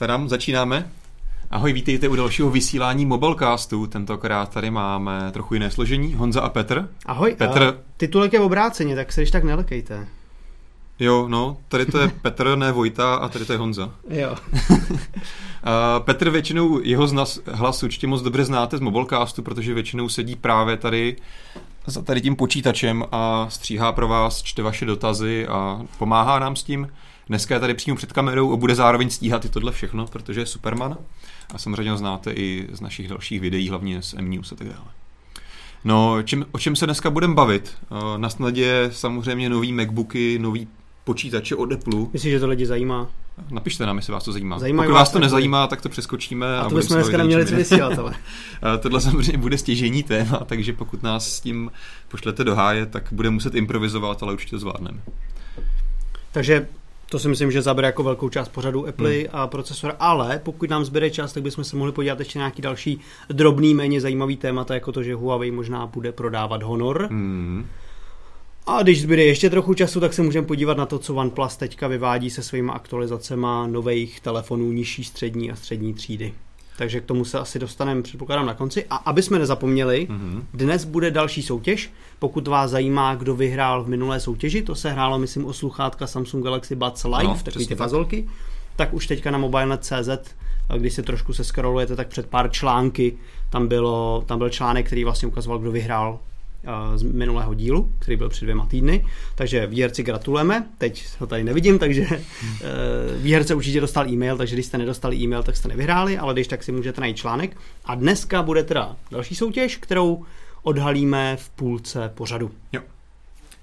Tadam, začínáme. Ahoj, vítejte u dalšího vysílání Mobilecastu. Tentokrát tady máme trochu jiné složení. Honza a Petr. Ahoj, Petr. a titulek je v obráceně, tak se když tak nelekejte. Jo, no, tady to je Petr, ne Vojta, a tady to je Honza. Jo. A Petr většinou, jeho znas, hlas určitě moc dobře znáte z Mobilecastu, protože většinou sedí právě tady za tady tím počítačem a stříhá pro vás, čte vaše dotazy a pomáhá nám s tím. Dneska je tady přímo před kamerou a bude zároveň stíhat i tohle všechno, protože je Superman. A samozřejmě ho znáte i z našich dalších videí, hlavně z M-News a tak dále. No, čím, o čem se dneska budeme bavit? Eh, Na snadě samozřejmě nový Macbooky, nový počítače od Apple. Myslím, že to lidi zajímá. Napište nám, jestli vás to zajímá. Zajímají Pokud vás vás to nezajímá, tak to přeskočíme. A to bychom dneska neměli co vysílat, ale. Eh, Tohle samozřejmě bude stěžení téma, takže pokud nás s tím pošlete do háje, tak bude muset improvizovat, ale určitě to zvládneme. Takže to si myslím, že zabere jako velkou část pořadu Apple Hmm. a procesor, ale pokud nám zbyde čas, tak bychom se mohli podívat ještě na nějaký další drobný, méně zajímavý témata, jako to, že Huawei možná bude prodávat Honor. Hmm. A když zbyde ještě trochu času, tak se můžeme podívat na to, co OnePlus teďka vyvádí se svými aktualizacemi nových telefonů nižší, střední a střední třídy. Takže k tomu se asi dostaneme, předpokládám, na konci. A aby jsme nezapomněli, Mhm. dnes bude další soutěž. Pokud vás zajímá, kdo vyhrál v minulé soutěži, to se hrálo, myslím, o sluchátka Samsung Galaxy Buds Live, no, takový ty tak. fazolky, tak už teďka na mobilenet.cz, a když si trošku se scrollujete, tak před pár články tam, bylo, tam byl článek, který vlastně ukazoval, kdo vyhrál z minulého dílu, který byl před dvěma týdny. Takže výherci gratulujeme. Teď ho tady nevidím, takže eh, výherce určitě dostal e-mail, takže když jste nedostali e-mail, tak jste nevyhráli, ale když tak si můžete najít článek. A dneska bude teda další soutěž, kterou odhalíme v půlce pořadu. Jo.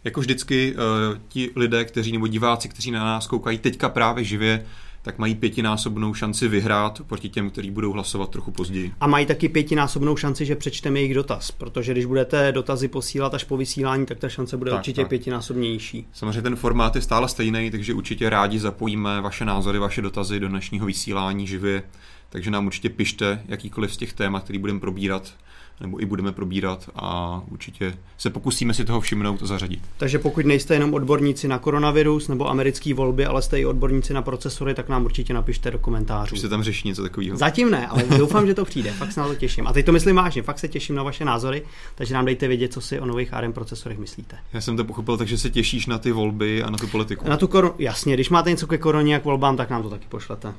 Jako vždycky, eh, ti lidé, kteří nebo diváci, kteří na nás koukají teďka právě živě, tak mají pětinásobnou šanci vyhrát proti těm, kteří budou hlasovat trochu později. A mají taky pětinásobnou šanci, že přečteme jejich dotaz, protože když budete dotazy posílat až po vysílání, tak ta šance bude Tak, určitě tak. pětinásobně nižší. Samozřejmě ten formát je stále stejný, takže určitě rádi zapojíme vaše názory, vaše dotazy do dnešního vysílání živě. Takže nám určitě pište jakýkoliv z těch témat, který budeme probírat, nebo i budeme probírat a určitě se pokusíme si toho všimnout a zařadit. Takže pokud nejste jenom odborníci na koronavirus nebo americké volby, ale jste i odborníci na procesory, tak nám určitě napište do komentářů. Už se tam řeší něco takového. Zatím ne, ale doufám, že to přijde. Fakt se na to těším. A teď to myslím vážně, fakt se těším na vaše názory, takže nám dejte vědět, co si o nových ARM procesorech myslíte. Já jsem to pochopil, takže se těšíš na ty volby a na tu politiku. Na tu koru... Jasně, když máte něco ke koroně a k volbám, tak nám to taky pošlete.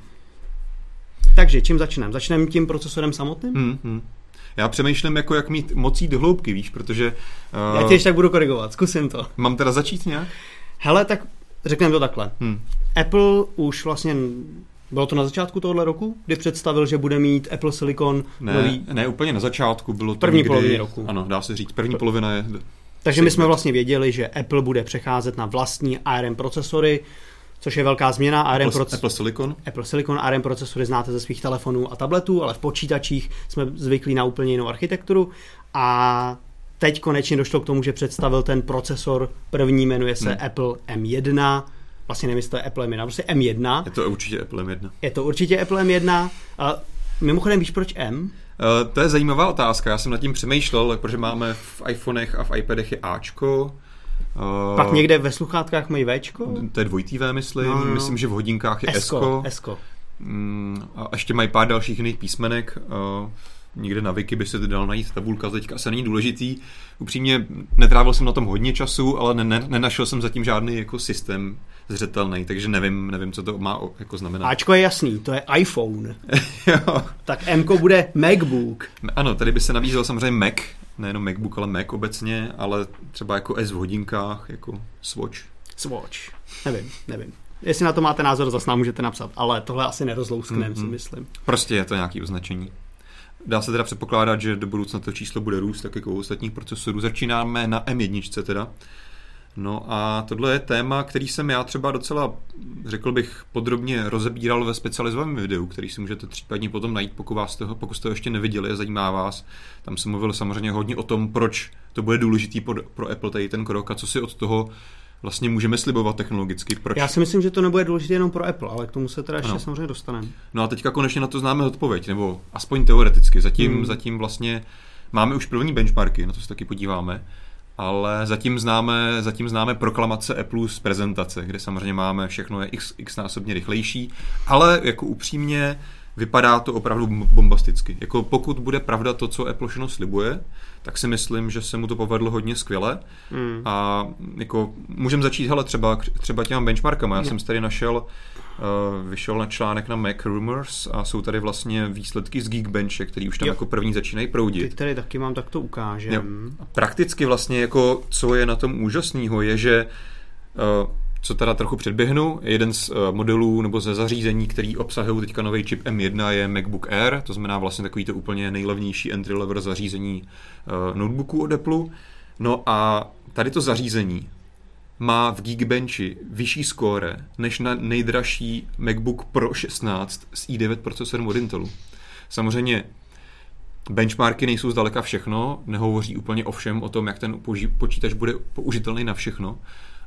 Takže čím začneme? Začneme tím procesorem samotným? Hmm, hmm. Já přemýšlím, jako jak mít mocí do hloubky, víš, protože uh, Já tě ještě tak budu korigovat, zkusím to. mám teda začít nějak? Hele, tak řekneme to takhle. Hmm. Apple už vlastně, bylo to na začátku tohohle roku, kdy představil, že bude mít Apple Silicon Ne, nový. ne úplně na začátku, bylo to První někdy, polovině roku. Ano, dá se říct, první polovina je... Takže my jsme vlastně věděli, že Apple bude přecházet na vlastní ARM procesory, což je velká změna. ARM Apple, proc- Apple Silicon. Apple Silicon ARM procesory znáte ze svých telefonů a tabletů, ale v počítačích jsme zvyklí na úplně jinou architekturu a teď konečně došlo k tomu, že představil ten procesor, první jmenuje se Hmm. Apple M1, vlastně nevím, jestli to je Apple M1, prostě M1, Je to určitě Apple M1. je to určitě Apple M1, a mimochodem víš proč M? Uh, to je zajímavá otázka, já jsem nad tím přemýšlel, protože máme v iPhonech a v iPadech je Ačko. Uh, Pak někde ve sluchátkách mají Včko? To je dvojitý V, myslím. No, no, no. Myslím, že v hodinkách je Esko, Esko. Mm, a ještě mají pár dalších jiných písmenek. Uh, někde na Wiki by se dal najít tabulka, teďka asi není důležitý. Upřímně netrávil jsem na tom hodně času, ale ne, ne, nenašel jsem zatím žádný jako systém zřetelný, takže nevím, nevím, co to má jako znamenat. Ačko je jasný, to je iPhone. jo. Tak M bude MacBook. Ano, tady by se nabízel samozřejmě Mac, nejenom MacBook, ale Mac obecně, ale třeba jako S v hodinkách, jako Swatch. Swatch. Nevím, nevím. Jestli na to máte názor, zase nám můžete napsat, ale tohle asi nerozlouskneme, Mhm. si myslím. Prostě je to nějaký označení. Dá se teda předpokládat, že do budoucna to číslo bude růst, tak jako u ostatních procesorů. Začínáme na M1 teda. No a tohle je téma, který jsem já třeba docela, řekl bych, podrobně rozebíral ve specializovaném videu, který si můžete případně potom najít, pokud, vás toho, pokud jste ho ještě neviděli a zajímá vás. Tam jsem mluvil samozřejmě hodně o tom, proč to bude důležitý pro, pro Apple tady ten krok a co si od toho vlastně můžeme slibovat technologicky. Proč? Já si myslím, že to nebude důležité jenom pro Apple, ale k tomu se teda ještě Ano. samozřejmě dostaneme. No a teďka konečně na to známe odpověď, nebo aspoň teoreticky. Zatím, Hmm. zatím vlastně máme už první benchmarky, na to se taky podíváme. Ale zatím známe, zatím známe proklamace Apple z prezentace, kde samozřejmě máme všechno je x, x násobně rychlejší, ale jako upřímně vypadá to opravdu bombasticky. Jako pokud bude pravda to, co Apple všechno slibuje, tak si myslím, že se mu to povedlo hodně skvěle. Mm. A jako můžeme začít, hele, třeba, třeba těma benchmarkama. Já no. jsem tady našel, vyšel na článek na Mac Rumors a jsou tady vlastně výsledky z Geekbenche, který už tam jo. jako první začínají proudit. Ty tady taky mám, tak to ukážem. Jo. A prakticky vlastně jako, co je na tom úžasného, je, že uh, co teda trochu předběhnu, jeden z uh, modelů nebo ze zařízení, který obsahují teďka nový čip M1 je MacBook Air, to znamená vlastně takový to úplně nejlevnější entry level zařízení notebooku od Apple. No a tady to zařízení má v Geekbenchi vyšší skóre než na nejdražší MacBook Pro 16 s i9 procesorem od Intelu. Samozřejmě benchmarky nejsou zdaleka všechno, nehovoří úplně o všem, o tom, jak ten počítač bude použitelný na všechno,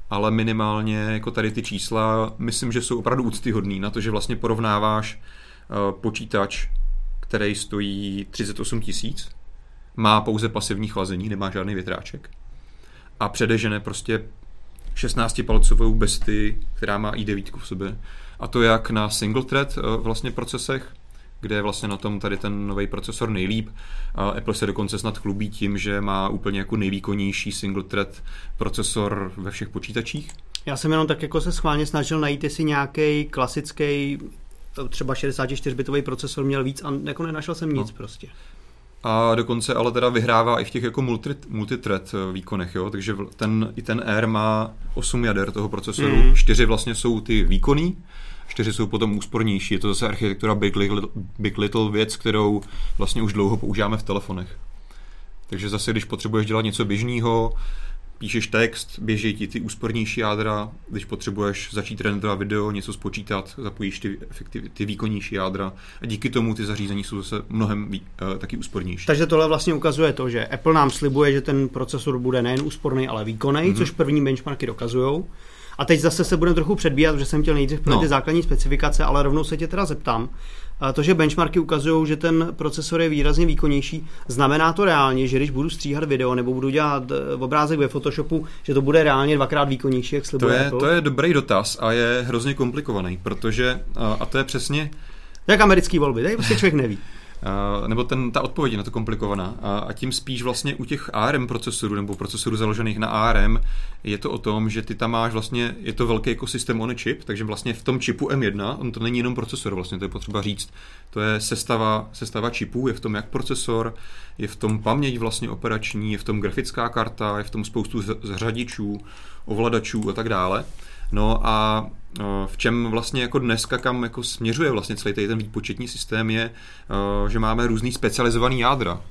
ale minimálně jako tady ty čísla, myslím, že jsou opravdu úctyhodný na to, že vlastně porovnáváš uh, počítač, který stojí 38 tisíc, má pouze pasivní chlazení, nemá žádný větráček a předežene prostě 16-palcovou besty, která má i9 v sobě. A to jak na single thread uh, vlastně procesech, kde je vlastně na tom tady ten nový procesor nejlíp. A Apple se dokonce snad chlubí tím, že má úplně jako nejvýkonnější single thread procesor ve všech počítačích. Já jsem jenom tak jako se schválně snažil najít, jestli nějaký klasický třeba 64-bitový procesor měl víc a jako nenašel jsem nic no. prostě. A dokonce ale teda vyhrává i v těch jako multi, multithread eh, výkonech, jo? takže ten, i ten Air má 8 jader toho procesoru, mm. 4 vlastně jsou ty výkonný, čtyři jsou potom úspornější. Je to zase architektura Big Little, Big Little věc, kterou vlastně už dlouho používáme v telefonech. Takže zase, když potřebuješ dělat něco běžného, píšeš text, běží ti ty úspornější jádra, když potřebuješ začít renderovat video, něco spočítat, zapojíš ty, efektiv, ty výkonnější jádra a díky tomu ty zařízení jsou zase mnohem uh, taky úspornější. Takže tohle vlastně ukazuje to, že Apple nám slibuje, že ten procesor bude nejen úsporný, ale výkonný, mm-hmm. což první benchmarky dokazují. A teď zase se budeme trochu předbíhat, že jsem chtěl nejdřív pro no. ty základní specifikace, ale rovnou se tě teda zeptám. A to, že benchmarky ukazují, že ten procesor je výrazně výkonnější, znamená to reálně, že když budu stříhat video nebo budu dělat eh, obrázek ve Photoshopu, že to bude reálně dvakrát výkonnější, jak slibuje to je, To je dobrý dotaz a je hrozně komplikovaný, protože, a to je přesně... Jak americký volby, tady prostě člověk neví. Uh, nebo ten, ta odpověď je na to komplikovaná. A, a tím spíš vlastně u těch ARM procesorů nebo procesorů založených na ARM je to o tom, že ty tam máš vlastně, je to velký ekosystém on chip, takže vlastně v tom čipu M1, on to není jenom procesor, vlastně to je potřeba říct, to je sestava, sestava čipů, je v tom jak procesor, je v tom paměť vlastně operační, je v tom grafická karta, je v tom spoustu řadičů, ovladačů a tak dále. No a v čem vlastně jako dneska, kam jako směřuje vlastně celý ten výpočetní systém je, že máme různý specializovaný jádra.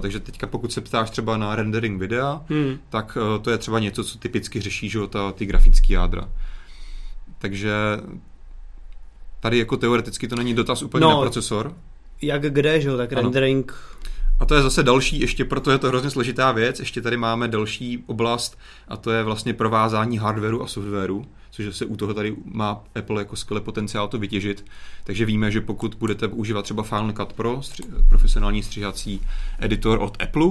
takže teďka pokud se ptáš třeba na rendering videa, hmm. tak to je třeba něco, co typicky řeší že, ta, ty grafické jádra. Takže tady jako teoreticky to není dotaz úplně no, na procesor. Jak kde, že jo, tak ano. rendering a to je zase další, ještě proto je to hrozně složitá věc, ještě tady máme další oblast a to je vlastně provázání hardwareu a softwaru, což se u toho tady má Apple jako skvělý potenciál to vytěžit. Takže víme, že pokud budete používat třeba Final Cut Pro, stři- profesionální stříhací editor od Apple,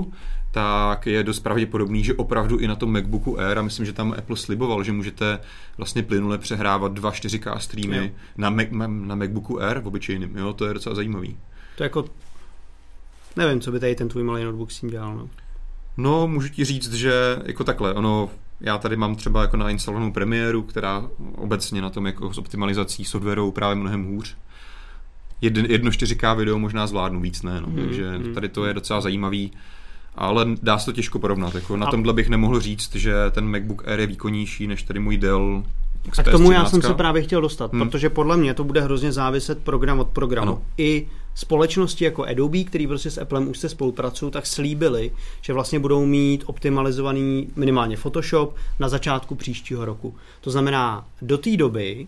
tak je dost pravděpodobný, že opravdu i na tom MacBooku Air, a myslím, že tam Apple sliboval, že můžete vlastně plynule přehrávat dva 4K streamy na, Mac, na MacBooku Air v obyčejným. Jo, to je docela zajímavý. To jako Nevím, co by tady ten tvůj malý notebook s tím dělal. No. no, můžu ti říct, že jako takhle, ono, já tady mám třeba jako nainstalovanou premiéru, která obecně na tom jako s optimalizací softwarou právě mnohem hůř. Jedno, jedno 4K video možná zvládnu, víc ne, no. hmm, takže hmm. tady to je docela zajímavý. Ale dá se to těžko porovnat. Jako na A... tomhle bych nemohl říct, že ten MacBook Air je výkonnější než tady můj Dell a k tomu já jsem se právě chtěl dostat, hmm. protože podle mě to bude hrozně záviset program od programu. Ano. I společnosti jako Adobe, který prostě s Applem už se spolupracují, tak slíbili, že vlastně budou mít optimalizovaný minimálně Photoshop na začátku příštího roku. To znamená, do té doby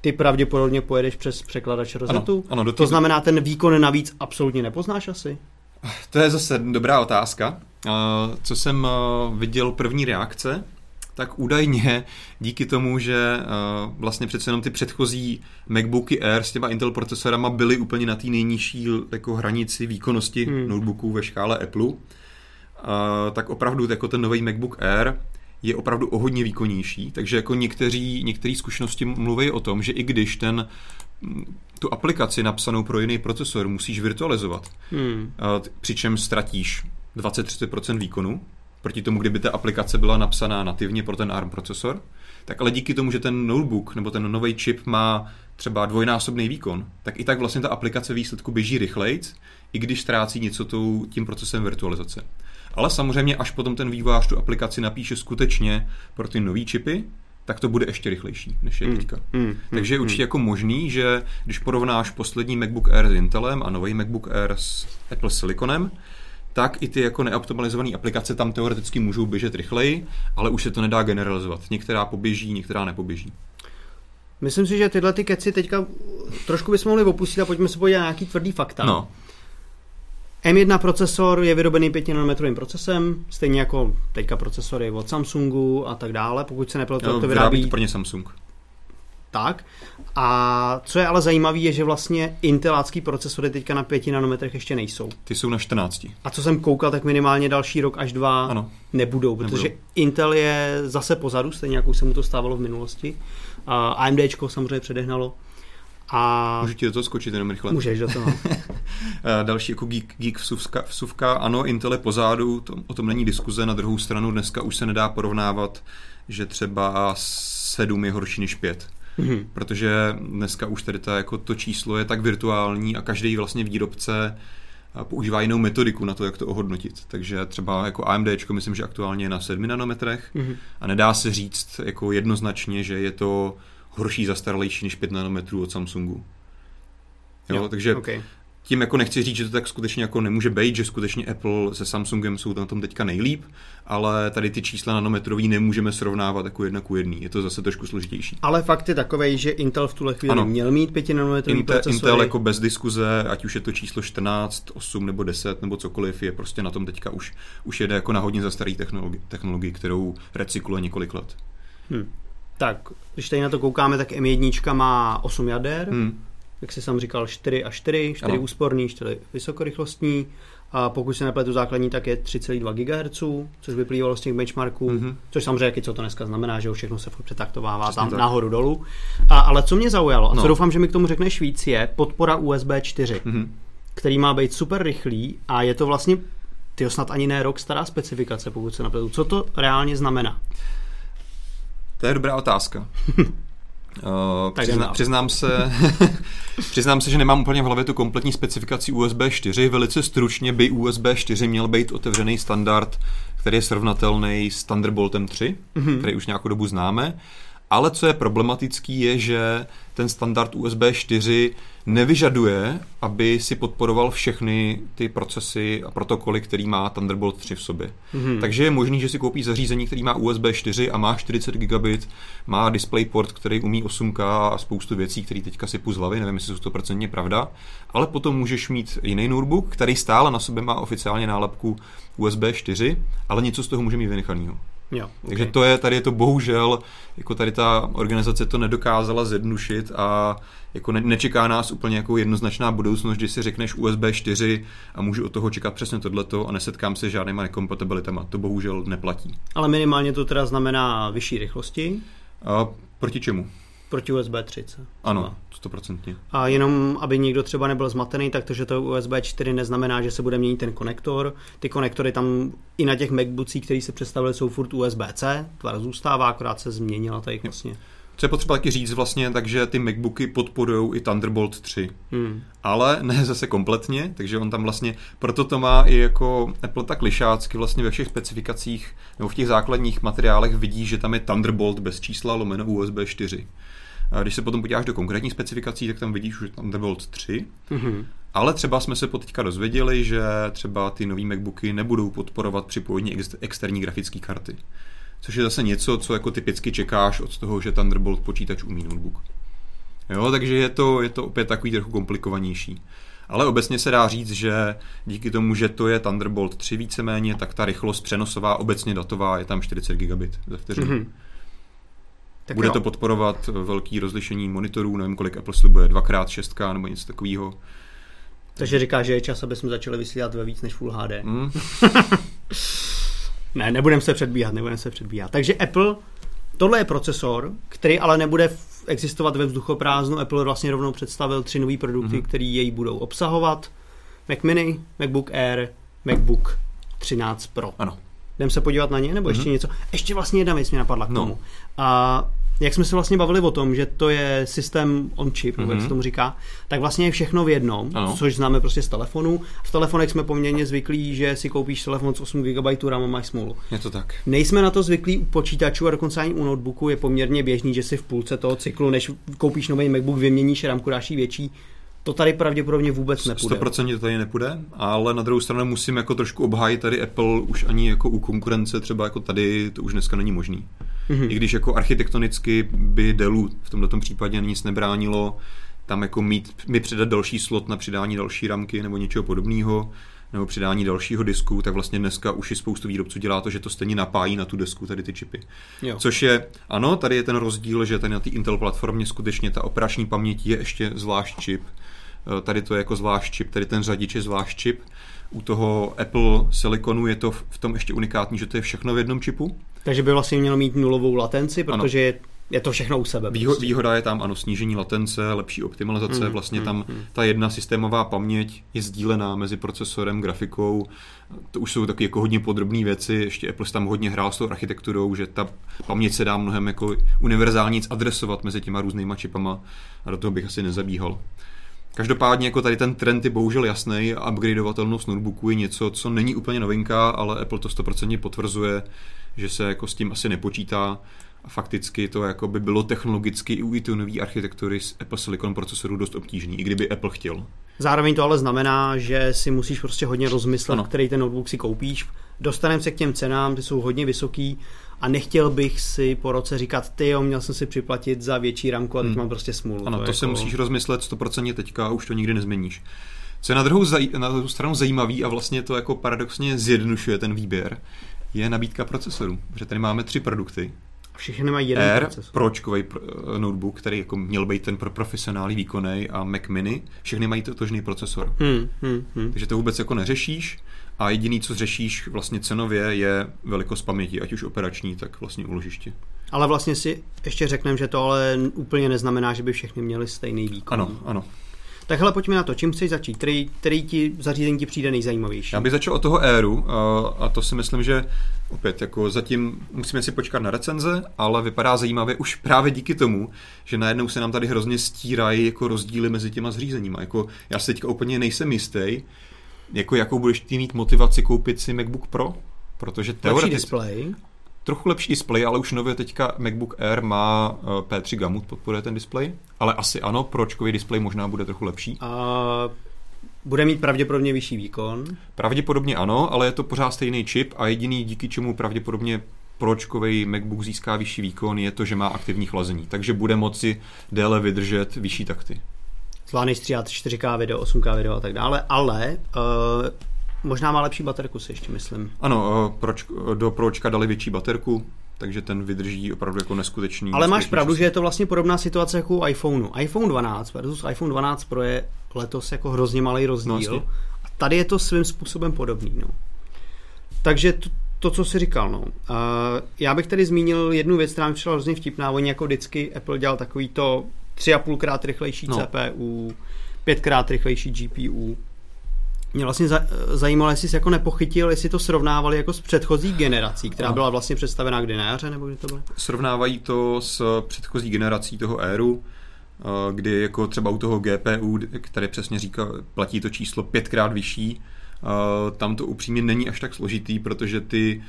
ty pravděpodobně pojedeš přes překladač rozetu. Ano, ano, to znamená, ten výkon navíc absolutně nepoznáš asi? To je zase dobrá otázka. Co jsem viděl první reakce, tak údajně díky tomu, že uh, vlastně přece jenom ty předchozí MacBooky Air s těma Intel procesorama byly úplně na té nejnižší jako hranici výkonnosti hmm. notebooků ve škále Apple, tak opravdu jako ten nový MacBook Air je opravdu o hodně výkonnější, takže jako někteří, některé zkušenosti mluví o tom, že i když ten tu aplikaci napsanou pro jiný procesor musíš virtualizovat, hmm. přičem ztratíš 20-30% výkonu, proti tomu, kdyby ta aplikace byla napsaná nativně pro ten ARM procesor, tak ale díky tomu, že ten notebook nebo ten nový čip má třeba dvojnásobný výkon, tak i tak vlastně ta aplikace výsledku běží rychleji, i když ztrácí něco tou, tím procesem virtualizace. Ale samozřejmě, až potom ten vývojář tu aplikaci napíše skutečně pro ty nové čipy, tak to bude ještě rychlejší, než je hmm. teďka. Mm, mm, Takže je hmm. určitě jako možný, že když porovnáš poslední MacBook Air s Intelem a nový MacBook Air s Apple Siliconem, tak i ty jako neoptimalizované aplikace tam teoreticky můžou běžet rychleji, ale už se to nedá generalizovat. Některá poběží, některá nepoběží. Myslím si, že tyhle ty keci teďka trošku bychom mohli opustit a pojďme se podívat na nějaký tvrdý fakta. No. M1 procesor je vyrobený 5 nanometrovým procesem, stejně jako teďka procesory od Samsungu a tak dále, pokud se nepletu, no, to vyrábí... to Samsung. Tak. A co je ale zajímavé, je, že vlastně intelácký procesory teďka na 5 nanometrech ještě nejsou. Ty jsou na 14. A co jsem koukal, tak minimálně další rok až dva ano. nebudou, protože nebudou. Intel je zase pozadu, stejně jako se mu to stávalo v minulosti. A AMDčko samozřejmě předehnalo. A... Můžu ti do toho skočit jenom rychle? Můžeš do toho. Další jako geek, geek vsuvka, vsuvka, ano, Intel je pozadu, to, o tom není diskuze, na druhou stranu dneska už se nedá porovnávat, že třeba 7 je horší než 5. Mm-hmm. Protože dneska už tady ta, jako to číslo je tak virtuální a každý vlastně výrobce používá jinou metodiku na to, jak to ohodnotit. Takže třeba jako AMD, myslím, že aktuálně je na 7 nanometrech mm-hmm. a nedá se říct jako jednoznačně, že je to horší, zastaralejší než 5 nanometrů od Samsungu. Jo, jo takže okay. Tím jako nechci říct, že to tak skutečně jako nemůže být, že skutečně Apple se Samsungem jsou na tom teďka nejlíp, ale tady ty čísla nanometrový nemůžeme srovnávat jako jedna ku jedný. Je to zase trošku složitější. Ale fakt je takový, že Intel v tuhle chvíli ano. měl mít 5 nanometrový Intel, procesory. Intel jako bez diskuze, ať už je to číslo 14, 8 nebo 10 nebo cokoliv, je prostě na tom teďka už, už jede jako na hodně zastarý technologii, technologii kterou recykluje několik let. Hmm. Tak, když tady na to koukáme, tak M1 má 8 jader, hmm. Jak jsi sám říkal, 4 a 4, 4 ano. úsporný, 4 vysokorychlostní. A pokud se nepletu základní, tak je 3,2 GHz, což vyplývalo z těch benchmarků, mm-hmm. což samozřejmě, jaký co to dneska znamená, že všechno se přetaktovává Přesně tam tak. nahoru dolů. A, ale co mě zaujalo, a co no. doufám, že mi k tomu řekneš víc, je podpora USB 4, mm-hmm. který má být super rychlý a je to vlastně ty snad ani ne rok stará specifikace, pokud se napletu. Co to reálně znamená? To je dobrá otázka. Uh, přizna, přiznám, se, přiznám se, že nemám úplně v hlavě tu kompletní specifikaci USB 4. Velice stručně by USB 4 měl být otevřený standard, který je srovnatelný s Thunderboltem 3, mm-hmm. který už nějakou dobu známe. Ale co je problematický, je, že ten standard USB 4 nevyžaduje, aby si podporoval všechny ty procesy a protokoly, který má Thunderbolt 3 v sobě. Mm-hmm. Takže je možný, že si koupí zařízení, který má USB 4 a má 40 gigabit, má DisplayPort, který umí 8K a spoustu věcí, které teďka si z hlavy, nevím, jestli jsou to procentně pravda, ale potom můžeš mít jiný notebook, který stále na sobě má oficiálně nálepku USB 4, ale něco z toho může mít vynechaného. Jo, okay. Takže to je, tady je to bohužel, jako tady ta organizace to nedokázala zjednušit a jako ne, nečeká nás úplně jako jednoznačná budoucnost, že si řekneš USB 4 a můžu od toho čekat přesně tohleto a nesetkám se s žádnýma nekompatibilitama. To bohužel neplatí. Ale minimálně to teda znamená vyšší rychlosti? A proti čemu? Proti USB 3. Ano, stoprocentně. A jenom, aby někdo třeba nebyl zmatený, tak to, že to USB 4 neznamená, že se bude měnit ten konektor. Ty konektory tam i na těch MacBookích, které se představily, jsou furt USB-C. Tvar zůstává, akorát se změnila tady vlastně. Co je potřeba taky říct vlastně, takže ty MacBooky podporují i Thunderbolt 3. Hmm. Ale ne zase kompletně, takže on tam vlastně, proto to má i jako Apple tak lišácky vlastně ve všech specifikacích nebo v těch základních materiálech vidí, že tam je Thunderbolt bez čísla lomeno USB 4. Když se potom podíváš do konkrétních specifikací, tak tam vidíš už Thunderbolt 3. Mm-hmm. Ale třeba jsme se teďka dozvěděli, že třeba ty nové MacBooky nebudou podporovat připojení ex- externí grafické karty. Což je zase něco, co jako typicky čekáš od toho, že Thunderbolt počítač umí notebook. Jo, takže je to, je to opět takový trochu komplikovanější. Ale obecně se dá říct, že díky tomu, že to je Thunderbolt 3 víceméně, tak ta rychlost přenosová, obecně datová, je tam 40 gigabit za vteřinu. Mm-hmm. Tak Bude jo. to podporovat velký rozlišení monitorů, nevím kolik Apple slibuje, 2x6 nebo něco takového. Takže říká, že je čas, aby jsme začali vysílat ve víc než Full HD. Mm. ne, nebudeme se předbíhat, nebudeme se předbíhat. Takže Apple, tohle je procesor, který ale nebude existovat ve vzduchoprázdnu. Apple vlastně rovnou představil tři nové produkty, mm-hmm. které jej budou obsahovat. Mac Mini, MacBook Air, MacBook 13 Pro. Ano. Jdem se podívat na ně, nebo ještě mm-hmm. něco? Ještě vlastně jedna věc mě napadla k tomu. No. A jak jsme se vlastně bavili o tom, že to je systém on chip, mm-hmm. jak se tomu říká, tak vlastně je všechno v jednom, ano. což známe prostě z telefonu. V telefonech jsme poměrně zvyklí, že si koupíš telefon s 8 GB RAM a máš smůlu. Je to tak. Nejsme na to zvyklí u počítačů a dokonce ani u notebooku je poměrně běžný, že si v půlce toho cyklu, než koupíš nový MacBook, vyměníš ramku, dáš větší, to tady pravděpodobně vůbec nepůjde. 100% to tady nepůjde, ale na druhou stranu musím jako trošku obhájit tady Apple už ani jako u konkurence, třeba jako tady, to už dneska není možný. Mm-hmm. I když jako architektonicky by Dellu v tomto případě nic nebránilo tam jako mít, mi přidat další slot na přidání další ramky nebo něčeho podobného, nebo přidání dalšího disku, tak vlastně dneska už i spoustu výrobců dělá to, že to stejně napájí na tu desku tady ty čipy. Jo. Což je, ano, tady je ten rozdíl, že tady na té Intel platformě skutečně ta operační paměť je ještě zvlášť čip. Eh, tady to je jako zvlášť čip, tady ten řadič je zvlášť čip. U toho Apple Siliconu je to v tom ještě unikátní, že to je všechno v jednom čipu. Takže by vlastně mělo mít nulovou latenci, protože ano. je to všechno u sebe. Výho- prostě. Výhoda je tam, ano, snížení latence, lepší optimalizace, mm, vlastně mm, tam mm. ta jedna systémová paměť je sdílená mezi procesorem, grafikou, to už jsou taky jako hodně podrobné věci, ještě Apple tam hodně hrál s tou architekturou, že ta paměť se dá mnohem jako univerzálně adresovat mezi těma různýma čipama a do toho bych asi nezabíhal. Každopádně jako tady ten trend je bohužel jasný a upgradeovatelnost notebooku je něco, co není úplně novinka, ale Apple to 100% potvrzuje, že se jako s tím asi nepočítá a fakticky to jako by bylo technologicky i u té nové architektury z Apple Silicon procesorů dost obtížný, i kdyby Apple chtěl. Zároveň to ale znamená, že si musíš prostě hodně rozmyslet, ano. který ten notebook si koupíš. Dostaneme se k těm cenám, ty jsou hodně vysoký a nechtěl bych si po roce říkat, ty jo, měl jsem si připlatit za větší ramku a teď hmm. mám prostě smůlu. Ano, to, to jako... se musíš rozmyslet 100% teďka a už to nikdy nezměníš. Co je na druhou, zaj- na druhou stranu zajímavý a vlastně to jako paradoxně zjednodušuje ten výběr, je nabídka procesorů. Protože tady máme tři produkty. Všechny mají jeden Air, procesor. pročkový notebook, který jako měl být ten pro profesionální výkonný a Mac mini, všechny mají totožný procesor. Hmm, hmm, hmm. Takže to vůbec jako neřešíš a jediný, co řešíš vlastně cenově, je velikost paměti, ať už operační, tak vlastně uložiště. Ale vlastně si ještě řekneme, že to ale úplně neznamená, že by všechny měly stejný výkon. Ano, ano. Tak hele, pojďme na to. Čím chceš začít? Který, který ti zařízení ti přijde nejzajímavější? Já bych začal od toho Airu a to si myslím, že opět jako zatím musíme si počkat na recenze, ale vypadá zajímavě už právě díky tomu, že najednou se nám tady hrozně stírají jako rozdíly mezi těma zřízeníma. Jako já si teďka úplně nejsem jistý, jako jakou budeš ty mít motivaci koupit si MacBook Pro, protože teoreticky... display. Trochu lepší displej, ale už nově teďka MacBook Air má eh, P3 Gamut, podporuje ten displej, ale asi ano, pročkový displej možná bude trochu lepší. A bude mít pravděpodobně vyšší výkon? Pravděpodobně ano, ale je to pořád stejný čip a jediný díky čemu pravděpodobně pročkový MacBook získá vyšší výkon je to, že má aktivní chlazení, takže bude moci déle vydržet vyšší takty zvládneš stříhat 4K video, 8K video a tak dále, ale uh, možná má lepší baterku si ještě myslím. Ano, uh, proč, do Pročka dali větší baterku, takže ten vydrží opravdu jako neskutečný. Ale máš pravdu, čas. že je to vlastně podobná situace jako u iPhoneu. iPhone 12 versus iPhone 12 Pro je letos jako hrozně malý rozdíl. No, a tady je to svým způsobem podobný. No. Takže to, to, co jsi říkal, no. Uh, já bych tady zmínil jednu věc, která mi přišla hrozně vtipná. Oni jako vždycky Apple dělal takový to tři a půlkrát rychlejší no. CPU, pětkrát rychlejší GPU. Mě vlastně zajímalo, jestli jsi jako nepochytil, jestli to srovnávali jako s předchozí generací, která no. byla vlastně představená kdy na jaře, nebo kdy to bylo? Srovnávají to s předchozí generací toho Airu, eh, kdy jako třeba u toho GPU, které přesně říká, platí to číslo pětkrát vyšší, eh, tam to upřímně není až tak složitý, protože ty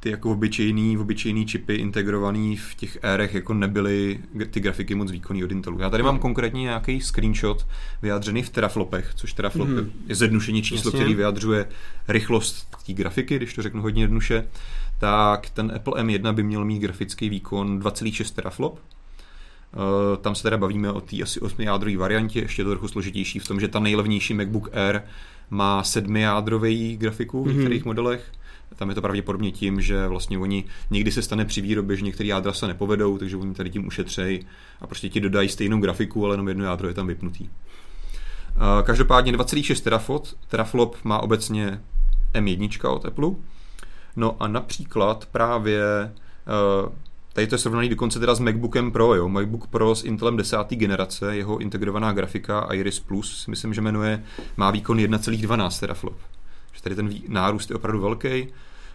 ty jako obyčejný, obyčejný čipy integrovaný v těch érech jako nebyly ty grafiky moc výkonný od Intelu. Já tady mám konkrétně nějaký screenshot vyjádřený v teraflopech, což teraflop mm. je zjednušení číslo, Jasně. který vyjadřuje rychlost té grafiky, když to řeknu hodně jednoduše, tak ten Apple M1 by měl mít grafický výkon 2,6 teraflop, Uh, tam se teda bavíme o té asi 8 jádrové variantě, ještě to trochu složitější v tom, že ta nejlevnější MacBook Air má 7 jádrový grafiku v mhm. některých mm-hmm. modelech tam je to pravděpodobně tím, že vlastně oni někdy se stane při výrobě, že některé jádra se nepovedou, takže oni tady tím ušetřejí a prostě ti dodají stejnou grafiku, ale jenom jedno jádro je tam vypnutý. Každopádně 2,6 terafot, teraflop má obecně M1 od Apple. No a například právě Tady to je srovnaný dokonce teda s MacBookem Pro, jo. MacBook Pro s Intelem 10. generace, jeho integrovaná grafika Iris Plus, myslím, že jmenuje, má výkon 1,12 teraflop. Že tady ten nárůst je opravdu velký.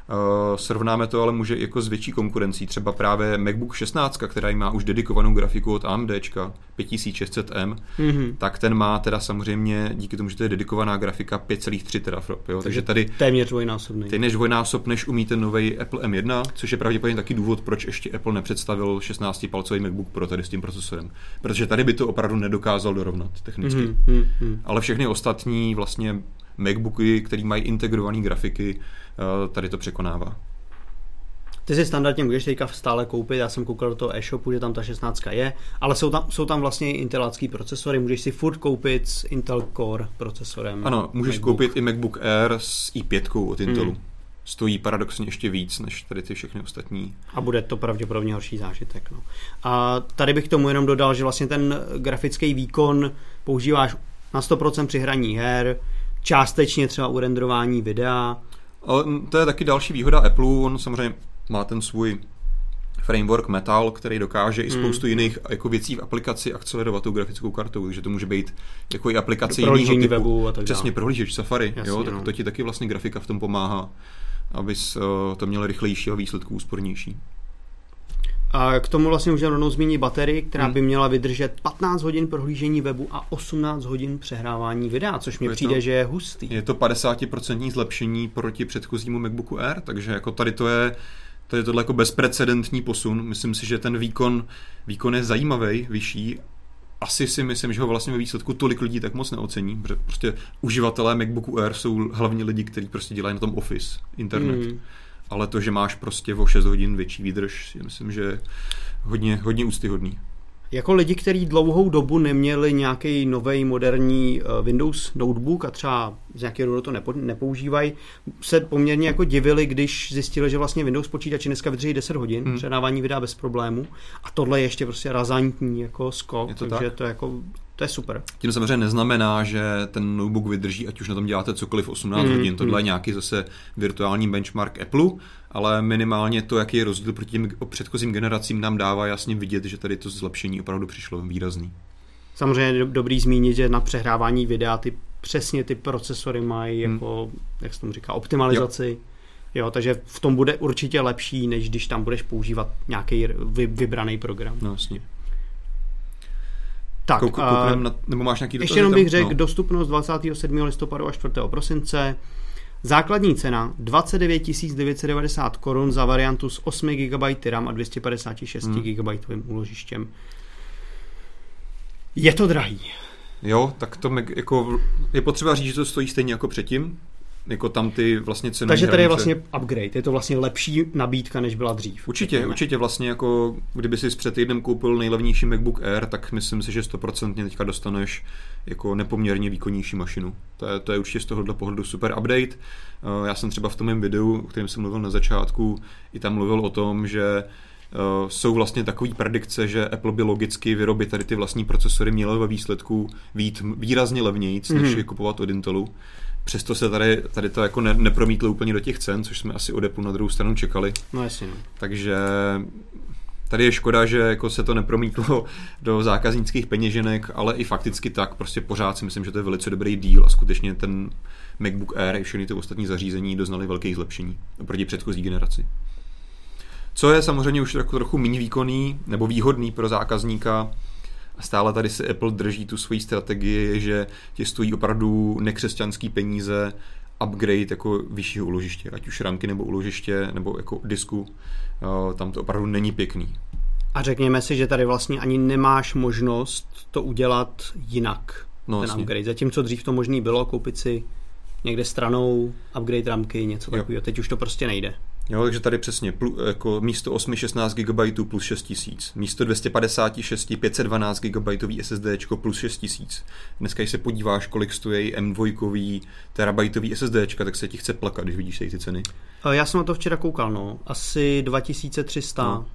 Uh, srovnáme to ale může jako s větší konkurencí, třeba právě MacBook 16, která má už dedikovanou grafiku od AMD 5600M, mm-hmm. tak ten má teda samozřejmě díky tomu, že to je dedikovaná grafika 5,3 teraflop. Jo? Takže tady téměř dvojnásobný. Téměř dvojnásob, než umí ten nový Apple M1, což je pravděpodobně taky důvod, proč ještě Apple nepředstavil 16-palcový MacBook Pro tady s tím procesorem. Protože tady by to opravdu nedokázal dorovnat technicky. Mm-hmm. Ale všechny ostatní vlastně MacBooky, které mají integrované grafiky, eh, tady to překonává. Ty si standardně můžeš teďka stále koupit, já jsem koukal do toho e-shopu, že tam ta 16 je, ale jsou tam, jsou tam vlastně intelácký procesory, můžeš si furt koupit s Intel Core procesorem. Ano, můžeš MacBook. koupit i MacBook Air s i5 od Intelu. Hmm. Stojí paradoxně ještě víc než tady ty všechny ostatní. A bude to pravděpodobně horší zážitek. No. A tady bych tomu jenom dodal, že vlastně ten grafický výkon používáš na 100% při hraní her, částečně třeba u renderování videa. Ale to je taky další výhoda Apple, on samozřejmě má ten svůj framework Metal, který dokáže i spoustu mm. jiných jako věcí v aplikaci akcelerovat tou grafickou kartou, takže to může být jako i aplikace jiného typu. webu a tak Přesně, prohlížeč Safari, Jasně, jo, tak no. to ti taky vlastně grafika v tom pomáhá, abys uh, to měl rychlejší a výsledku úspornější. A k tomu vlastně můžeme rovnou zmínit baterii, která hmm. by měla vydržet 15 hodin prohlížení webu a 18 hodin přehrávání videa, což mi přijde, to, že je hustý. Je to 50% zlepšení proti předchozímu MacBooku Air, takže jako tady to je to je tohle jako bezprecedentní posun. Myslím si, že ten výkon, výkon je zajímavý, vyšší. Asi si myslím, že ho vlastně ve výsledku tolik lidí tak moc neocení, protože prostě uživatelé MacBooku Air jsou hlavně lidi, kteří prostě dělají na tom Office, internet. Hmm ale to, že máš prostě o 6 hodin větší výdrž, si myslím, že je hodně, hodně ústyhodný. Jako lidi, kteří dlouhou dobu neměli nějaký nový moderní eh, Windows notebook a třeba z nějakého důvodu to nepo, nepoužívají, se poměrně jako divili, když zjistili, že vlastně Windows počítači dneska vydrží 10 hodin, hmm. předávání videa bez problému a tohle je ještě prostě razantní jako skok, je to takže tak? to je jako to je super. Tím samozřejmě neznamená, že ten notebook vydrží, ať už na tom děláte cokoliv 18 mm, hodin. Tohle mm. je nějaký zase virtuální benchmark Apple, ale minimálně to, jaký je rozdíl proti těm předchozím generacím, nám dává jasně vidět, že tady to zlepšení opravdu přišlo výrazný. Samozřejmě je dobrý zmínit, že na přehrávání videa ty přesně ty procesory mají hmm. jako, jak se tomu říká, optimalizaci. Jo. Jo, takže v tom bude určitě lepší, než když tam budeš používat nějaký vy, vybraný program. No, jasně. Tak, Kouk, uh, na, nebo máš nějaký Ještě jenom bych řekl, no. dostupnost 27. listopadu a 4. prosince. Základní cena 29 990 korun za variantu s 8 GB RAM a 256 hmm. GB úložištěm. Je to drahý. Jo, tak to jako, je potřeba říct, že to stojí stejně jako předtím, jako tam ty vlastně ceny. Takže tady je vlastně upgrade, je to vlastně lepší nabídka, než byla dřív. Určitě, řekněme. určitě vlastně jako, kdyby si před týdnem koupil nejlevnější MacBook Air, tak myslím si, že 100% teďka dostaneš jako nepoměrně výkonnější mašinu. To je, to je určitě z tohohle pohledu super update. Eh, já jsem třeba v tom mém videu, o kterém jsem mluvil na začátku, i tam mluvil o tom, že Uh, jsou vlastně takové predikce, že Apple by logicky vyrobit tady ty vlastní procesory mělo ve výsledku být výrazně levnějíc, mm-hmm. než mhm. je kupovat od Intelu. Přesto se tady, tady to jako ne, nepromítlo úplně do těch cen, což jsme asi od Apple na druhou stranu čekali. No jasně. No. Takže tady je škoda, že jako se to nepromítlo do zákaznických peněženek, ale i fakticky tak, prostě pořád si myslím, že to je velice dobrý díl a skutečně ten MacBook Air i všechny ty ostatní zařízení doznali velkých zlepšení oproti předchozí generaci. Co je samozřejmě už jako trochu méně výkonný nebo výhodný pro zákazníka, a stále tady se Apple drží tu svoji strategii, že tě stojí opravdu nekřesťanský peníze upgrade jako vyššího uložiště, ať už ramky nebo uložiště nebo jako disku, tam to opravdu není pěkný. A řekněme si, že tady vlastně ani nemáš možnost to udělat jinak, no, ten jasně. upgrade. Zatímco dřív to možný bylo koupit si někde stranou upgrade ramky, něco takového. Teď už to prostě nejde. Jo, takže tady přesně plu, jako místo 8 16 GB plus 6000, místo 256 512 GB SSD plus 6000. Dneska, když se podíváš, kolik stojí M2 terabajtový SSD, tak se ti chce plakat, když vidíš ty ceny. Já jsem na to včera koukal, no. Asi 2300. No.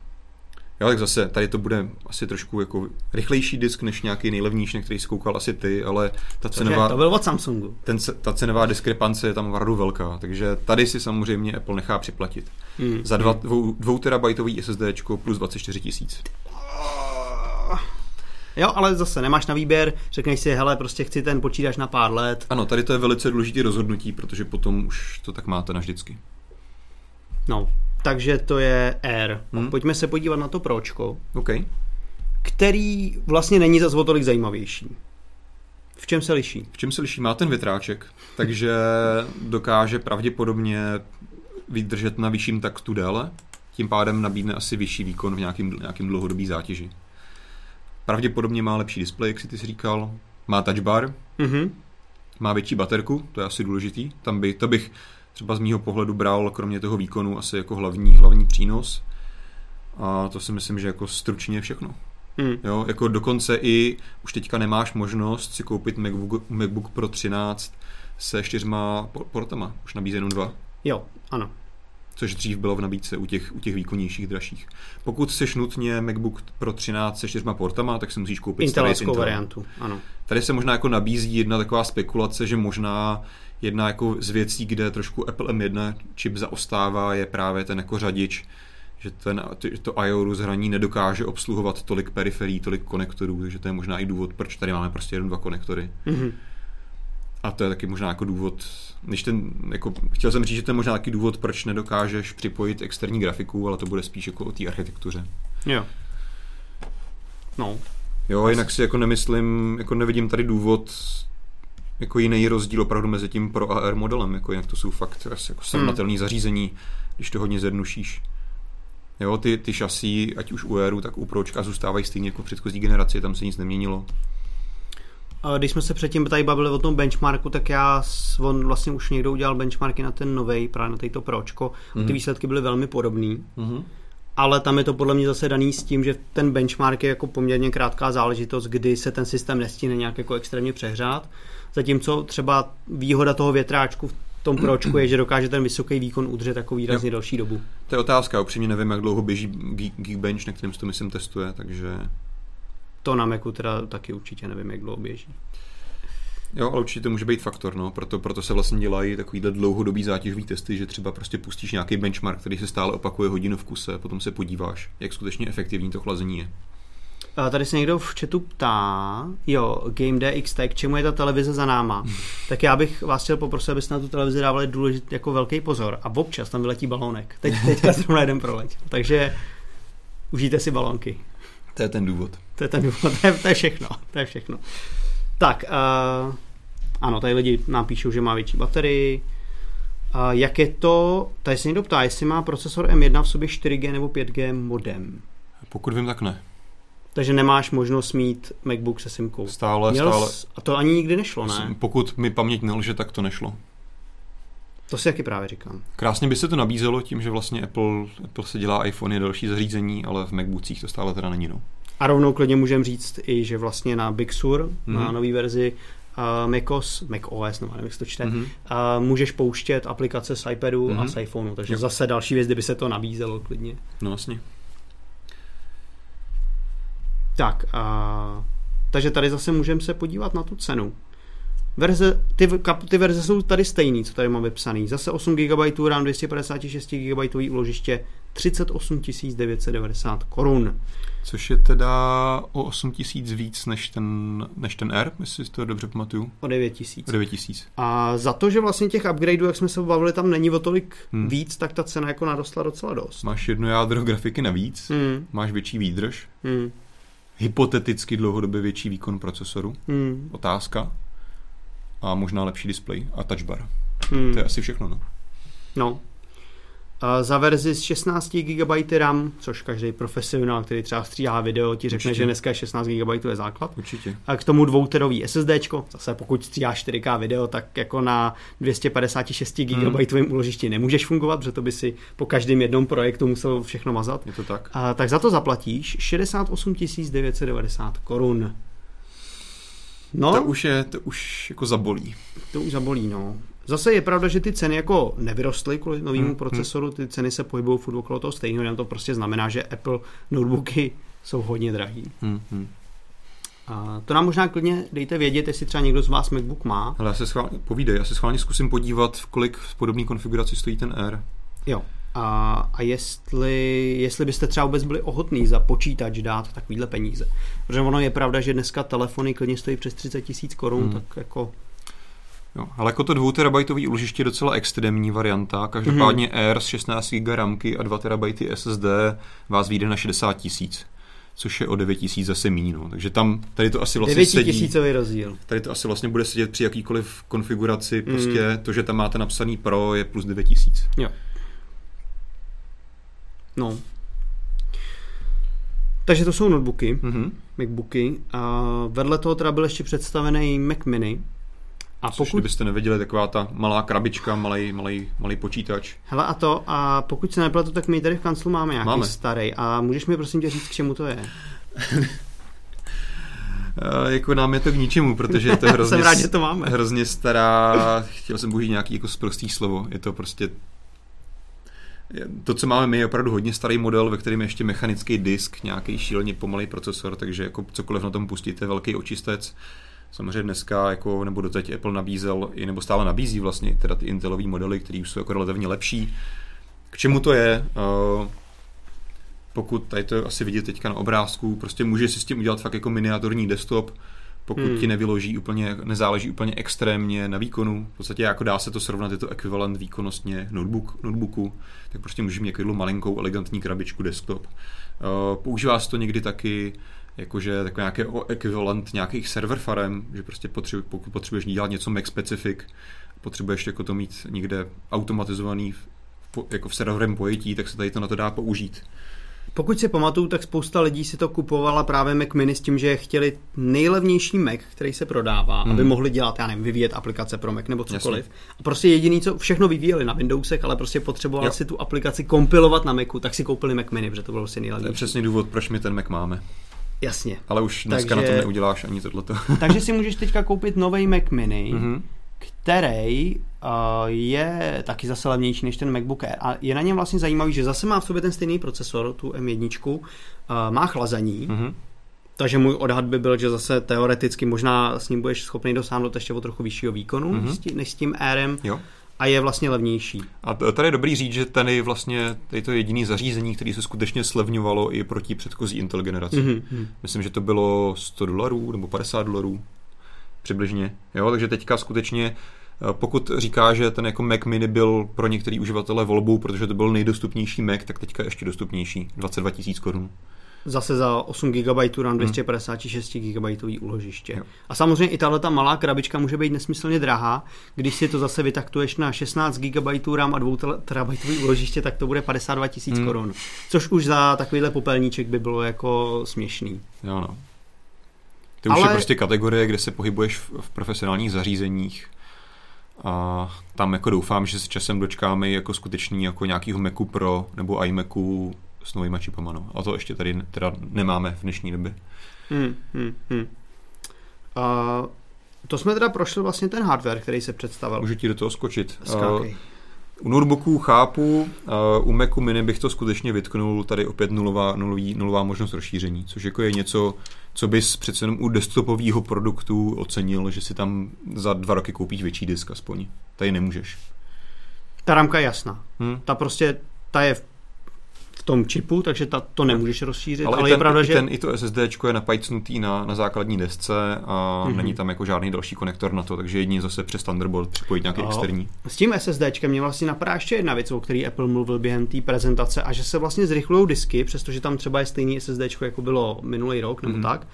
Jo, tak zase tady to bude asi trošku jako rychlejší disk než nějaký nejlevnější, na který jsi koukal asi ty, ale ta cenová, to byl od Samsungu. ten, ta cenová diskrepance je tam opravdu velká, takže tady si samozřejmě Apple nechá připlatit. Hmm. Za dva, dvou, dvou terabajtový SSD plus 24 tisíc. Jo, ale zase nemáš na výběr, řekneš si, hele, prostě chci ten počítač na pár let. Ano, tady to je velice důležité rozhodnutí, protože potom už to tak máte navždycky. No, takže to je Air. Hmm. Pojďme se podívat na to Pročko, OK. který vlastně není zase o tolik zajímavější. V čem se liší? V čem se liší? Má ten větráček, takže dokáže pravděpodobně vydržet na vyšším taktu déle, tím pádem nabídne asi vyšší výkon v nějakým, nějakým dlouhodobý zátěži. Pravděpodobně má lepší displej, jak si ty jsi říkal, má touch bar, Mhm. má větší baterku, to je asi důležitý. Tam by, to bych třeba z mýho pohledu bral, kromě toho výkonu, asi jako hlavní, hlavní přínos. A to si myslím, že jako stručně všechno. Hmm. Jo, jako dokonce i už teďka nemáš možnost si koupit MacBook, MacBook Pro 13 se čtyřma po- portama, už nabízí jenom dva, Jo, ano. Což dřív bylo v nabídce u těch, u těch výkonnějších dražších. Pokud chceš nutně MacBook Pro 13 se čtyřma portama, tak si musíš koupit Intelovskou variantu, ano. Tady se možná jako nabízí jedna taková spekulace, že možná jedna jako z věcí, kde trošku Apple M1 čip zaostává, je právě ten jako řadič, že ten, to I.O. rozhraní nedokáže obsluhovat tolik periferií, tolik konektorů, takže to je možná i důvod, proč tady máme prostě jenom dva konektory. Mhm. A to je taky možná jako důvod, než ten, jako, chtěl jsem říct, že to je možná taky důvod, proč nedokážeš připojit externí grafiku, ale to bude spíš jako o té architektuře. Jo. No, Jo, jinak si jako nemyslím, jako nevidím tady důvod jako jiný rozdíl opravdu mezi tím Pro a R modelem, jako jinak to jsou fakt jako srovnatelné zařízení, když to hodně zjednušíš. Jo, ty, ty šasí, ať už u Airu, tak u Pročka zůstávají stejně jako v předchozí generaci, tam se nic neměnilo. Když jsme se předtím tady bavili o tom benchmarku, tak já, on vlastně už někdo udělal benchmarky na ten novej, právě na tejto pročko. Mm. Ty Mhm. výsledky byly velmi podobný, Mm-hmm. ale tam je to podle mě zase daný s tím, že ten benchmark je jako poměrně krátká záležitost, kdy se ten systém nestíne nějak jako extrémně přehrát. Zatímco třeba výhoda toho větráčku v tom pročku je, že dokáže ten vysoký výkon udržet jako výrazně delší dobu. To je otázka, upřímně nevím, jak dlouho běží Geek- Geekbench, na kterém se to myslím testuje, takže To na Macu teda taky určitě nevím, jak dlouho běží. Jo, ale určitě to může být faktor, no. proto, proto se vlastně dělají takovýhle dlouhodobý zátěžový testy, že třeba prostě pustíš nějaký benchmark, který se stále opakuje hodinu v kuse, potom se podíváš, jak skutečně efektivní to chlazení je. A tady se někdo v chatu ptá, jo, Game DX Tech, čemu je ta televize za náma? tak já bych vás chtěl poprosit, abyste na tu televizi dávali důležitý, jako velký pozor. A občas tam vyletí balónek. Teď, teďka zrovna jeden proleť. Takže užijte si balónky. To je ten důvod. To je ten důvod, to je, to je všechno. To je všechno. Tak, uh, ano, tady lidi nám píšou, že má větší baterii. Uh, jak je to, tady se někdo ptá, jestli má procesor M1 v sobě 4G nebo 5G modem. Pokud vím, tak ne. Takže nemáš možnost mít MacBook se simkou. Stále, Měl stále. jsi- a to ani nikdy nešlo, ne? Pokud mi paměť nelže, tak to nešlo. To si taky právě říkám. Krásně by se to nabízelo tím, že vlastně Apple, Apple se dělá iPhone a další zařízení, ale v MacBookcích to stále teda není. No. A rovnou klidně můžeme říct i, že vlastně na Big Sur, mm-hmm. na Mhm. nový verzi uh, macOS, macOS, no nevím, jak se to čte, mm-hmm. Mm-hmm. uh, můžeš pouštět aplikace z iPadu mm-hmm. a Mhm. z iPhoneu, takže Jo. zase další věc, kdyby se to nabízelo klidně. No vlastně. Tak, uh, takže tady zase můžeme se podívat na tu cenu. Verze, ty, kap- ty verze jsou tady stejný, co tady mám vypsaný. Zase 8 GB RAM, 256 GB úložiště, 38 990 korun. Což je teda o 8 tisíc víc než ten, než ten R, jestli si to dobře pamatuju. O 9 tisíc. O 9 tisíc. A za to, že vlastně těch upgradeů, jak jsme se bavili, tam není o tolik hmm. Víc, tak ta cena jako narostla docela dost. Máš jedno jádro grafiky navíc, Hmm. máš větší výdrž, Hmm. hypoteticky dlouhodobě větší výkon procesoru, Hmm. otázka, a možná lepší displej a touch bar. Hmm. To je asi všechno, no. No. A za verzi s 16 GB RAM, což každý profesionál, který třeba stříhá video, ti řekne, Určitě. že dneska 16 GB je základ. Určitě. A k tomu dvouterový SSDčko, zase pokud stříháš 4K video, tak jako na 256 GB Hmm. úložišti nemůžeš fungovat, protože to by si po každém jednom projektu musel všechno mazat. Je to tak? A, tak za to zaplatíš 68 990 korun. No, To už je, to už jako zabolí. to už zabolí, no. Zase je pravda, že ty ceny jako nevyrostly kvůli novému Hmm, procesoru, ty ceny se pohybují furt okolo toho stejného, jenom to prostě znamená, že Apple notebooky jsou hodně drahý. Hmm, hmm. A to nám možná klidně dejte vědět, jestli třeba někdo z vás MacBook má. Ale já se schválně, povídej, já se schválně zkusím podívat, v kolik v podobné konfiguraci stojí ten Air. Jo. A, a jestli, jestli byste třeba vůbec byli ochotní za počítač dát takovýhle peníze. Protože ono je pravda, že dneska telefony klidně stojí přes 30 tisíc korun, Hmm. tak jako Jo, ale jako to 2 terabajtový úložiště je docela extrémní varianta. Každopádně mm-hmm. Air s 16 GB ramky a 2 terabajty SSD vás vyjde na 60 tisíc. Což je o 9 tisíc zase míň. No. Takže tam tady to asi vlastně 9 sedí. rozdíl. Tady to asi vlastně bude sedět při jakýkoliv konfiguraci. Mm. Prostě to, že tam máte napsaný Pro, je plus 9 tisíc. Jo. No. Takže to jsou notebooky, Mhm. MacBooky. A vedle toho teda byl ještě představený Mac Mini. A Což pokud, kdybyste nevěděli, taková ta malá krabička, malý, malý, malý počítač. hele a to, a pokud se nepletu, tak my tady v kanclu máme nějaký Máme. starý. A můžeš mi prosím tě říct, k čemu to je? E, jako nám je to k ničemu, protože je to hrozně, Jsem rád, že to máme. hrozně stará, chtěl jsem použít nějaký jako sprostý slovo, je to prostě to, co máme my, je opravdu hodně starý model, ve kterém je ještě mechanický disk, nějaký šíleně pomalý procesor, takže jako cokoliv na tom pustíte, velký očistec. Samozřejmě dneska, jako, nebo doteď Apple nabízel, nebo stále nabízí vlastně teda ty Intelové modely, které jsou jako relativně lepší. K čemu to je? Uh, pokud tady to asi vidět teďka na obrázku, prostě můžeš si s tím udělat fakt jako miniaturní desktop, pokud Hmm. ti nevyloží úplně, nezáleží úplně extrémně na výkonu. V podstatě jako dá se to srovnat, je to ekvivalent výkonnostně notebook, notebooku, tak prostě můžeš mít takovou malinkou elegantní krabičku desktop. Uh, používá se to někdy taky jakože takový nějaký ekvivalent nějakých server farem, že prostě potřebuj, pokud potřebuješ dělat něco Mac specific, potřebuješ jako to mít někde automatizovaný v, jako v serverovém pojetí, tak se tady to na to dá použít. Pokud si pamatuju, tak spousta lidí si to kupovala právě Mac Mini s tím, že chtěli nejlevnější Mac, který se prodává, Hmm. aby mohli dělat, já nevím, vyvíjet aplikace pro Mac nebo cokoliv. A prostě jediný, co všechno vyvíjeli na Windowsech, ale prostě potřebovali Jo. si tu aplikaci kompilovat na Macu, tak si koupili Mac Mini, protože to bylo prostě To je nejlevnější. přesně důvod, proč my ten Mac máme. Jasně. Ale už dneska Takže- na tom neuděláš ani tohleto. Takže si můžeš teďka koupit nový Mac Mini, Mhm. který je taky zase levnější než ten MacBook Air. A je na něm vlastně zajímavý, že zase má v sobě ten stejný procesor, tu M1, uh, má chlazení, Mhm. takže můj odhad by byl, že zase teoreticky možná s ním budeš schopný dosáhnout ještě o trochu vyššího výkonu Mhm. mm-hmm. než s tím Airem Jo. a je vlastně levnější. A tady je dobrý říct, že tady vlastně tady to je jediný zařízení, které se skutečně slevňovalo i proti předchozí Intel generaci. Mm-hmm. Myslím, že to bylo 100 dolarů nebo 50 dolarů přibližně. Jo, takže teďka skutečně pokud říká, že ten jako Mac mini byl pro některý uživatele volbou, protože to byl nejdostupnější Mac, tak teďka ještě dostupnější. 22 tisíc korun. Zase za 8 GB RAM 256 GB úložiště. Hmm. Jo. A samozřejmě i tahle ta malá krabička může být nesmyslně drahá. Když si to zase vytaktuješ na 16 GB RAM a 2 terabajtový úložiště, tak to bude 52 tisíc Hmm. korun. Což už za takovýhle popelníček by bylo jako směšný. Jo, no. To už Ale- je prostě kategorie, kde se pohybuješ v, v profesionálních zařízeních. A tam jako doufám, že s časem dočkáme jako skutečný jako nějakýho Macu Pro nebo iMacu s novýma čipama. No. A to ještě tady teda nemáme v dnešní době. Hmm, hmm, hmm. A to jsme teda prošli vlastně ten hardware, který se představil. Můžu ti do toho skočit. Skákej. Uh, u notebooků chápu, u Macu Mini bych to skutečně vytknul, tady opět nulová, nulový, nulová možnost rozšíření, což jako je něco, co bys přece jenom u desktopového produktu ocenil, že si tam za dva roky koupíš větší disk aspoň. Tady nemůžeš. Ta ramka je jasná. Hm? Ta prostě, ta je v tom čipu, takže ta, to nemůžeš rozšířit, ale, Ale, i je ten, pravda, i že... ten, i to SSD je napajcnutý na, na základní desce a Mhm. mm-hmm. není tam jako žádný další konektor na to, takže jedině zase přes Thunderbolt připojit nějaký Jo. externí. S tím SSDčkem mě vlastně napadá ještě jedna věc, o který Apple mluvil během té prezentace a že se vlastně zrychlují disky, přestože tam třeba je stejný SSDčko, jako bylo minulý rok nebo Mhm. tak.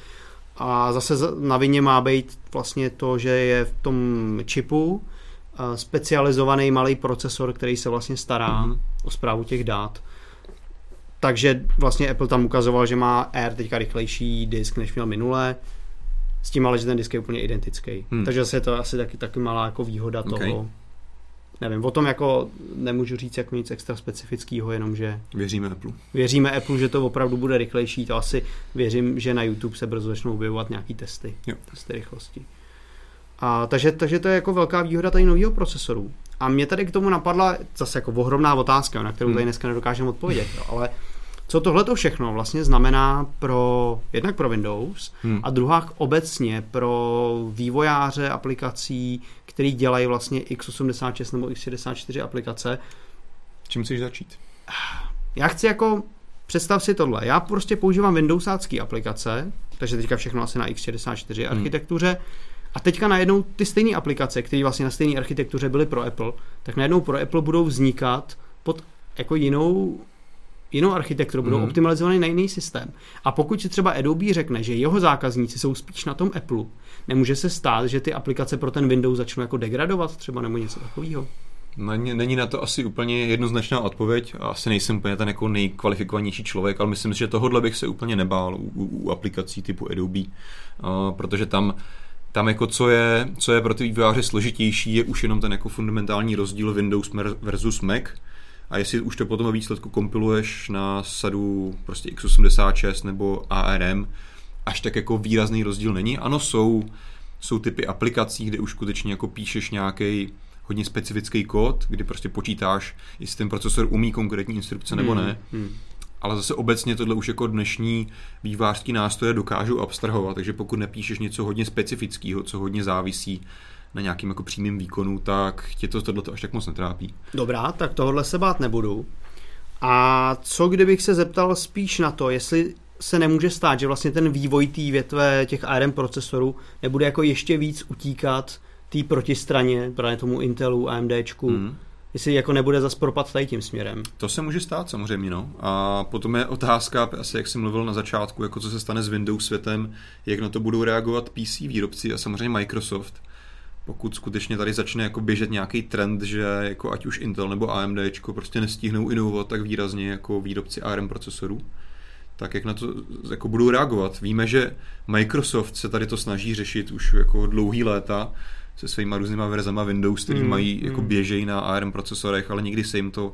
A zase za- na vině má být vlastně to, že je v tom čipu eh, specializovaný malý procesor, který se vlastně stará Mhm. o zprávu těch dát. Takže vlastně Apple tam ukazoval, že má Air teďka rychlejší disk, než měl minule, s tím ale, že ten disk je úplně identický. Hmm. Takže zase je to asi taky, taky malá jako výhoda Ok. toho. Nevím, o tom jako nemůžu říct jako nic extra specifického, jenom že Věříme Apple. věříme Apple, že to opravdu bude rychlejší, to asi věřím, že na YouTube se brzo začnou objevovat nějaký testy, Jo. testy rychlosti. A, takže, takže to je jako velká výhoda tady nového procesoru. A mě tady k tomu napadla zase jako ohromná otázka, na kterou tady Hmm. dneska nedokážeme odpovědět, jo, ale co tohle to všechno vlastně znamená pro jednak pro Windows Hmm. a druhá obecně pro vývojáře aplikací, který dělají vlastně x86 nebo x64 aplikace. Čím chceš začít? Já chci jako, představ si tohle, já prostě používám Windowsácký aplikace, takže teďka všechno asi na x64 Hmm. architektuře, a teďka najednou ty stejné aplikace, které vlastně na stejné architektuře byly pro Apple, tak najednou pro Apple budou vznikat pod jako jinou jinou architekturu, budou Mhm. optimalizované na jiný systém. A pokud si třeba Adobe řekne, že jeho zákazníci jsou spíš na tom Apple, nemůže se stát, že ty aplikace pro ten Windows začnou jako degradovat třeba nebo něco takového. Není, není na to asi úplně jednoznačná odpověď. Asi nejsem úplně ten jako nejkvalifikovanější člověk, ale myslím si, že tohohle bych se úplně nebál u, u, u aplikací typu Adobe, uh, protože tam tam jako co je, co je pro ty vývojáře složitější, je už jenom ten jako fundamentální rozdíl Windows versus Mac. A jestli už to potom ve výsledku kompiluješ na sadu prostě x86 nebo ARM, až tak jako výrazný rozdíl není. Ano, jsou, jsou typy aplikací, kde už skutečně jako píšeš nějaký hodně specifický kód, kdy prostě počítáš, jestli ten procesor umí konkrétní instrukce nebo ne. Hmm. Ale zase obecně tohle už jako dnešní vývářský nástroje dokážou abstrahovat, takže pokud nepíšeš něco hodně specifického, co hodně závisí na nějakým jako přímým výkonu, tak tě to tohle až tak moc netrápí. Dobrá, tak tohle se bát nebudu. A co kdybych se zeptal spíš na to, jestli se nemůže stát, že vlastně ten vývoj té větve těch ARM procesorů nebude jako ještě víc utíkat té protistraně, právě tomu Intelu, AMDčku, Mm. jestli jako nebude zas propad tady tím směrem. To se může stát samozřejmě, no. A potom je otázka, asi jak jsem mluvil na začátku, jako co se stane s Windows světem, jak na to budou reagovat PC výrobci a samozřejmě Microsoft. Pokud skutečně tady začne jako běžet nějaký trend, že jako ať už Intel nebo AMD prostě nestihnou inovovat tak výrazně jako výrobci ARM procesorů, tak jak na to jako budou reagovat. Víme, že Microsoft se tady to snaží řešit už jako dlouhý léta se svýma různýma verzama Windows, který Mm, mají jako mm. běžejí na ARM procesorech, ale nikdy se jim to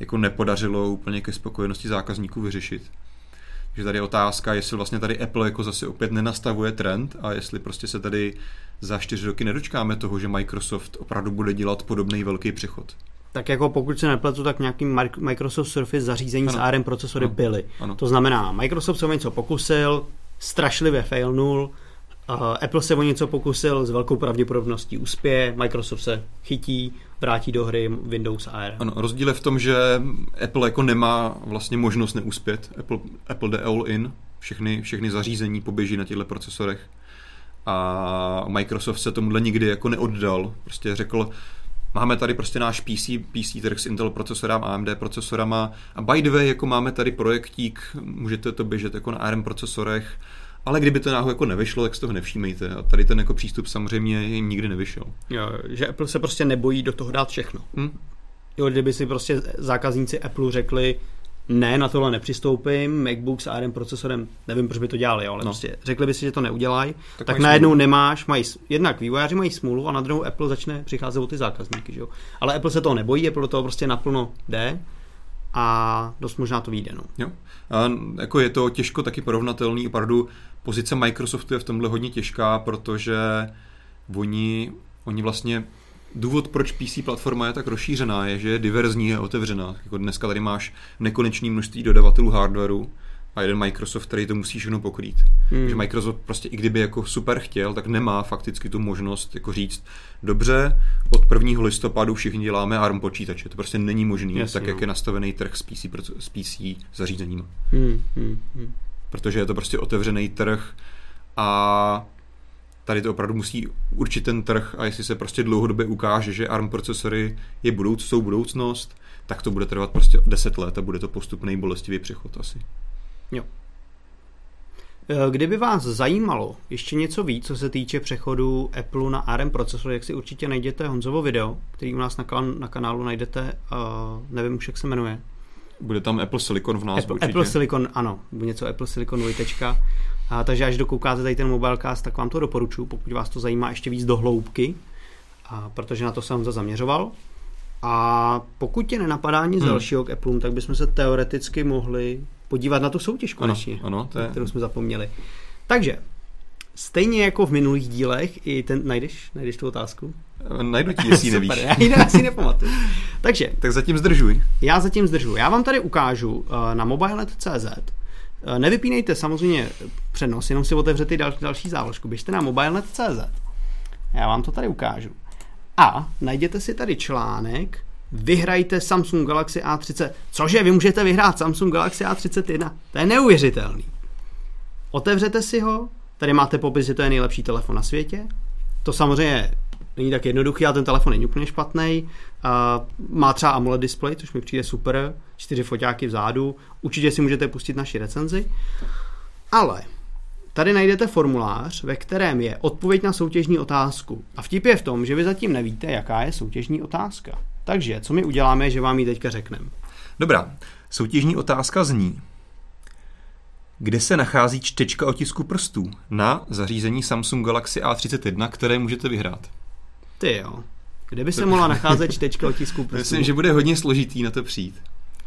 jako nepodařilo úplně ke spokojenosti zákazníků vyřešit. Takže tady je otázka, jestli vlastně tady Apple jako zase opět nenastavuje trend a jestli prostě se tady za čtyři roky nedočkáme toho, že Microsoft opravdu bude dělat podobný velký přechod. Tak jako pokud se nepletu, tak nějaký Mic- Microsoft Surface zařízení Ano. s ARM procesory Ano. byly. Ano. To znamená, Microsoft se o něco pokusil, strašlivě failnul, Apple se o něco pokusil, s velkou pravděpodobností uspěje, Microsoft se chytí, vrátí do hry Windows ARM. Ano, rozdíl je v tom, že Apple jako nemá vlastně možnost neuspět. Apple, Apple jde all in, všechny, všechny zařízení poběží na těchto procesorech. A Microsoft se tomuhle nikdy jako neoddal. Prostě řekl, máme tady prostě náš PC, PC trh s Intel procesorama, AMD procesorama a by the way, jako máme tady projektík, můžete to běžet jako na ARM procesorech, ale kdyby to náhodou jako nevyšlo, tak z toho nevšímejte. A tady ten jako přístup samozřejmě jim nikdy nevyšel. Jo, že Apple se prostě nebojí do toho dát všechno. Hm? Jo, kdyby si prostě zákazníci Apple řekli, ne, na tohle nepřistoupím, MacBook s ARM procesorem, nevím, proč by to dělali, jo, ale No. prostě řekli by si, že to neudělají, Tak tak, najednou smůlu. nemáš, mají, jednak vývojáři mají smůlu a na druhou Apple začne přicházet o ty zákazníky, že jo. Ale Apple se toho nebojí, Apple do toho prostě naplno jde a dost možná to vyjde, no. Jo. A jako je to těžko taky porovnatelný. Opravdu pozice Microsoftu je v tomhle hodně těžká, protože oni, oni vlastně důvod, proč PC platforma je tak rozšířená, je, že je diverzní a otevřená. Jako dneska tady máš nekonečné množství dodavatelů hardwareu a jeden Microsoft, který to musí všechno pokrýt. Hmm. Že Microsoft prostě i kdyby jako super chtěl, tak nemá fakticky tu možnost jako říct, dobře, od 1. listopadu všichni děláme ARM počítače. To prostě není Jasně, tak jak no. je nastavený trh s PC, s PC zařízením. Hmm, hmm, hmm. Protože je to prostě otevřený trh a tady to opravdu musí určit ten trh a jestli se prostě dlouhodobě ukáže, že ARM procesory je budouc, jsou budoucnost, tak to bude trvat prostě 10 let a bude to postupný bolestivý přechod asi. Eh, Kdyby vás zajímalo ještě něco víc, co se týče přechodu Apple na ARM procesor, jak si určitě najdete Honzovo video, který u nás na, kan- na kanálu najdete, uh, nevím už, jak se jmenuje. Bude tam Apple Silicon v názvu Apple, určitě. Apple Silicon, ano, něco Apple Silicon dvojtečka. A, takže až dokoukáte tady ten mobilecast, tak vám to doporučuji, pokud vás to zajímá ještě víc do hloubky, a protože na to jsem zaměřoval. A pokud tě nenapadá nic Hmm. dalšího k Apple, tak bychom se teoreticky mohli podívat na tu soutěž Ano, konečně ano, to je, kterou jsme zapomněli. Takže, stejně jako v minulých dílech, i ten, najdeš, najdeš tu otázku? Najdu ti, jestli nevíš. já ji asi nepamatuju. Takže. Tak zatím zdržuj. Já zatím zdržuji. Já vám tady ukážu uh, na mobile.cz uh, Nevypínejte samozřejmě přenos, jenom si otevřete dal, další záložku. Běžte na mobile.cz Já vám to tady ukážu. A najděte si tady článek Vyhrajte Samsung Galaxy A30. Cože, vy můžete vyhrát Samsung Galaxy A31? To je neuvěřitelný. Otevřete si ho, tady máte popis, že to je nejlepší telefon na světě. To samozřejmě není tak jednoduchý, ale ten telefon není úplně špatný. Má třeba AMOLED display, což mi přijde super, čtyři foťáky vzadu. Určitě si můžete pustit naši recenzi. Ale tady najdete formulář, ve kterém je odpověď na soutěžní otázku. A vtip je v tom, že vy zatím nevíte, jaká je soutěžní otázka. Takže, co my uděláme, že vám ji teďka řekneme. Dobrá, soutěžní otázka zní, kde se nachází čtečka otisku prstů na zařízení Samsung Galaxy A31, které můžete vyhrát? Ty jo. Kde by se mohla nacházet čtečka otisku prstů? Myslím, že bude hodně složitý na to přijít.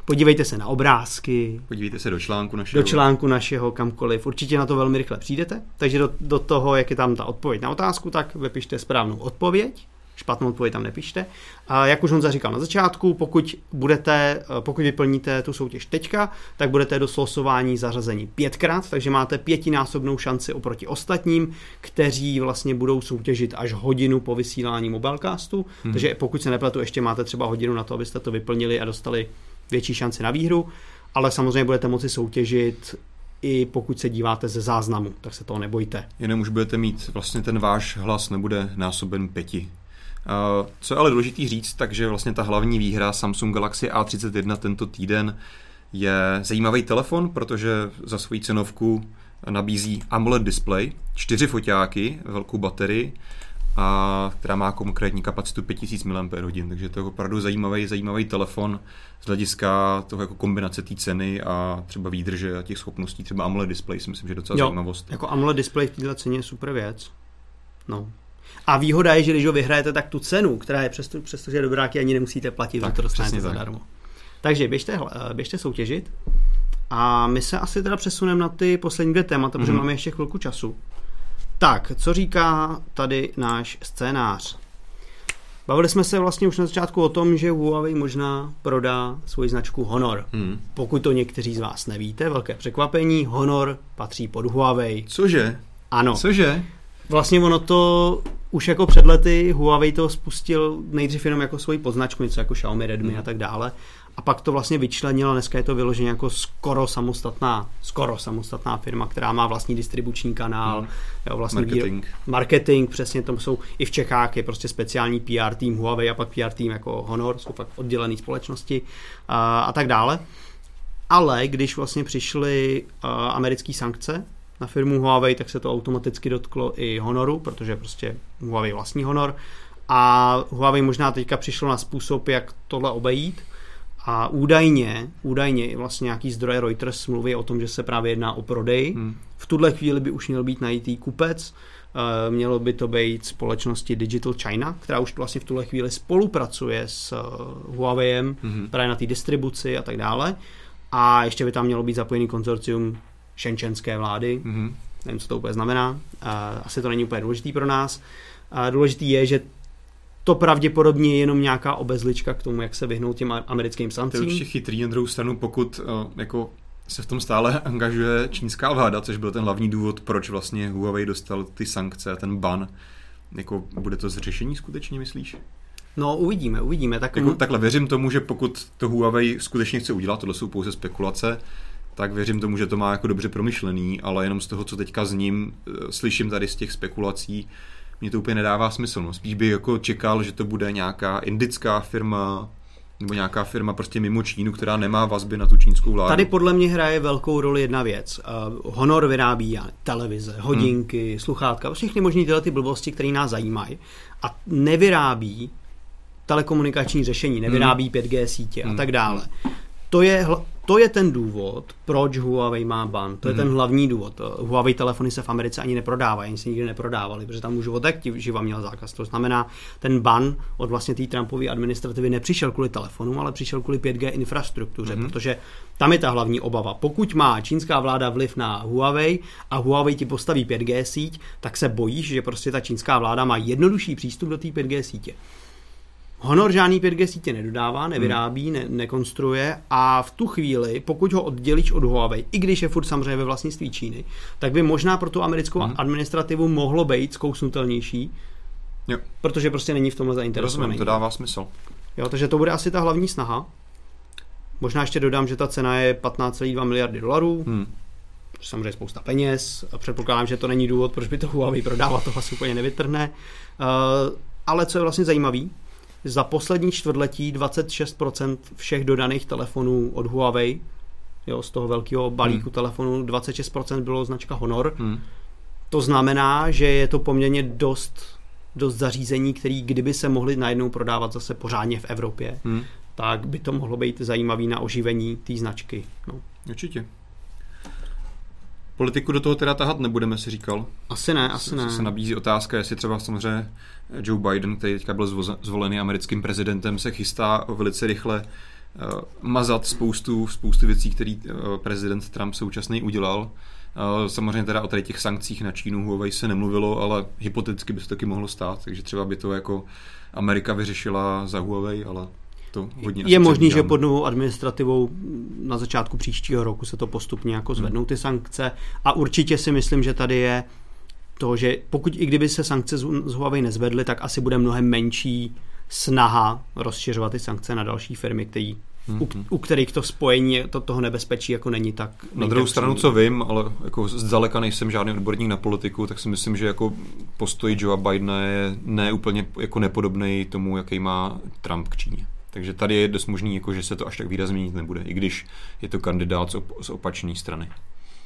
Podívejte se na obrázky. Podívejte se do článku našeho. Do článku našeho kamkoliv. Určitě na to velmi rychle přijdete. Takže do, do toho, jak je tam ta odpověď na otázku, tak vypište správnou odpověď špatnou odpověď tam nepište. A jak už on říkal na začátku, pokud, budete, pokud vyplníte tu soutěž teďka, tak budete do slosování zařazení pětkrát, takže máte pětinásobnou šanci oproti ostatním, kteří vlastně budou soutěžit až hodinu po vysílání mobilecastu. Hmm. Takže pokud se nepletu, ještě máte třeba hodinu na to, abyste to vyplnili a dostali větší šanci na výhru, ale samozřejmě budete moci soutěžit i pokud se díváte ze záznamu, tak se toho nebojte. Jenom už budete mít, vlastně ten váš hlas nebude násoben pěti. Co je ale důležitý říct, takže vlastně ta hlavní výhra Samsung Galaxy A31 tento týden je zajímavý telefon, protože za svoji cenovku nabízí AMOLED display, čtyři foťáky, velkou baterii, a která má konkrétní kapacitu 5000 mAh, takže to je opravdu zajímavý, zajímavý telefon z hlediska toho jako kombinace té ceny a třeba výdrže a těch schopností, třeba AMOLED display si myslím, že je docela jo, zajímavost. Jako AMOLED display v této ceně je super věc. No. A výhoda je, že když ho vyhrajete, tak tu cenu, která je přesto, přestože je dobrá, ani nemusíte platit, tak, to dostanete zadarmo. Takže běžte, běžte soutěžit a my se asi teda přesuneme na ty poslední dvě témata, mm-hmm. protože mhm. máme ještě chvilku času. Tak, co říká tady náš scénář? Bavili jsme se vlastně už na začátku o tom, že Huawei možná prodá svoji značku Honor. Hmm. Pokud to někteří z vás nevíte, velké překvapení, Honor patří pod Huawei. Cože? Ano. Cože? Vlastně ono to už jako před lety Huawei to spustil nejdřív jenom jako svoji poznačku, něco jako Xiaomi, Redmi mm. a tak dále. A pak to vlastně vyčlenilo, dneska je to vyloženě jako skoro samostatná, skoro samostatná firma, která má vlastní distribuční kanál, mm. jo, vlastní marketing. Díl, marketing, přesně to jsou i v Čechách je prostě speciální PR tým Huawei a pak PR tým jako Honor, jsou pak oddělené společnosti a, a tak dále. Ale když vlastně přišly uh, americké sankce na firmu Huawei, tak se to automaticky dotklo i Honoru, protože prostě Huawei vlastní Honor. A Huawei možná teďka přišlo na způsob, jak tohle obejít. A údajně, údajně vlastně nějaký zdroje Reuters mluví o tom, že se právě jedná o prodej. Hmm. V tuhle chvíli by už měl být najítý kupec, eh, mělo by to být společnosti Digital China, která už vlastně v tuhle chvíli spolupracuje s eh, Huawei, hmm. právě na té distribuci a tak dále. A ještě by tam mělo být zapojený konzorcium šenčenské vlády. Mm-hmm. Nevím, co to úplně znamená. Asi to není úplně důležitý pro nás. Důležitý je, že to pravděpodobně je jenom nějaká obezlička k tomu, jak se vyhnout těm americkým sankcím. To je určitě chytrý na druhou stranu, pokud uh, jako se v tom stále angažuje čínská vláda, což byl ten hlavní důvod, proč vlastně Huawei dostal ty sankce, ten ban. Jako, bude to zřešení skutečně, myslíš? No, uvidíme, uvidíme. Tak jako, takhle věřím tomu, že pokud to Huawei skutečně chce udělat, tohle jsou pouze spekulace, tak věřím tomu, že to má jako dobře promyšlený, ale jenom z toho, co teďka s ním eh, slyším tady z těch spekulací, mě to úplně nedává smysl. No. Spíš bych jako čekal, že to bude nějaká indická firma, nebo nějaká firma prostě mimo Čínu, která nemá vazby na tu čínskou vládu. Tady podle mě hraje velkou roli jedna věc. Uh, Honor vyrábí televize, hodinky, hmm. sluchátka, všechny možné tyhle ty blbosti, které nás zajímají. A nevyrábí telekomunikační řešení, nevyrábí hmm. 5G sítě hmm. a tak dále. To je to je ten důvod, proč Huawei má ban. To je mm. ten hlavní důvod. Huawei telefony se v Americe ani neprodávají, ani se nikdy neprodávali, protože tam už od živa měl zákaz. To znamená, ten ban od vlastně té Trumpové administrativy nepřišel kvůli telefonům, ale přišel kvůli 5G infrastruktuře, mm. protože tam je ta hlavní obava. Pokud má čínská vláda vliv na Huawei a Huawei ti postaví 5G síť, tak se bojíš, že prostě ta čínská vláda má jednodušší přístup do té 5G sítě. Honor žádný 5G sítě nedodává, nevyrábí, ne, nekonstruuje a v tu chvíli, pokud ho oddělíš od Huawei, i když je furt samozřejmě ve vlastnictví Číny, tak by možná pro tu americkou hmm. administrativu mohlo být zkousnutelnější, jo. protože prostě není v tomhle zainteresovaný. Rozumím, to dává smysl. Jo, takže to bude asi ta hlavní snaha. Možná ještě dodám, že ta cena je 15,2 miliardy dolarů. Hmm. Samozřejmě spousta peněz. Předpokládám, že to není důvod, proč by to Huawei prodávat, to asi úplně nevytrhne. Uh, ale co je vlastně zajímavé, za poslední čtvrtletí 26% všech dodaných telefonů od Huawei, jo, z toho velkého balíku hmm. telefonů, 26% bylo značka Honor. Hmm. To znamená, že je to poměrně dost, dost zařízení, který kdyby se mohly najednou prodávat zase pořádně v Evropě, hmm. tak by to mohlo být zajímavý na oživení té značky. No. Určitě. Politiku do toho teda tahat nebudeme, si říkal. Asi ne, asi ne. Se nabízí otázka, jestli třeba samozřejmě Joe Biden, který teďka byl zvolený americkým prezidentem, se chystá velice rychle uh, mazat spoustu, spoustu věcí, které uh, prezident Trump současný udělal. Uh, samozřejmě teda o tady těch sankcích na Čínu Huawei se nemluvilo, ale hypoteticky by se taky mohlo stát, takže třeba by to jako Amerika vyřešila za Huawei, ale to hodně Je možný, že pod novou administrativou na začátku příštího roku se to postupně jako zvednou ty sankce a určitě si myslím, že tady je to, že pokud i kdyby se sankce z Huawei nezvedly, tak asi bude mnohem menší snaha rozšiřovat ty sankce na další firmy, který, mm-hmm. u, mhm. u kterých to spojení to, toho nebezpečí jako není tak... Na druhou stranu, co vím, ale jako zdaleka nejsem žádný odborník na politiku, tak si myslím, že jako postoj Joea Bidena je neúplně jako nepodobný tomu, jaký má Trump k Číně. Takže tady je dost možný, jako, že se to až tak výrazně měnit nebude, i když je to kandidát z, op- z opačné strany.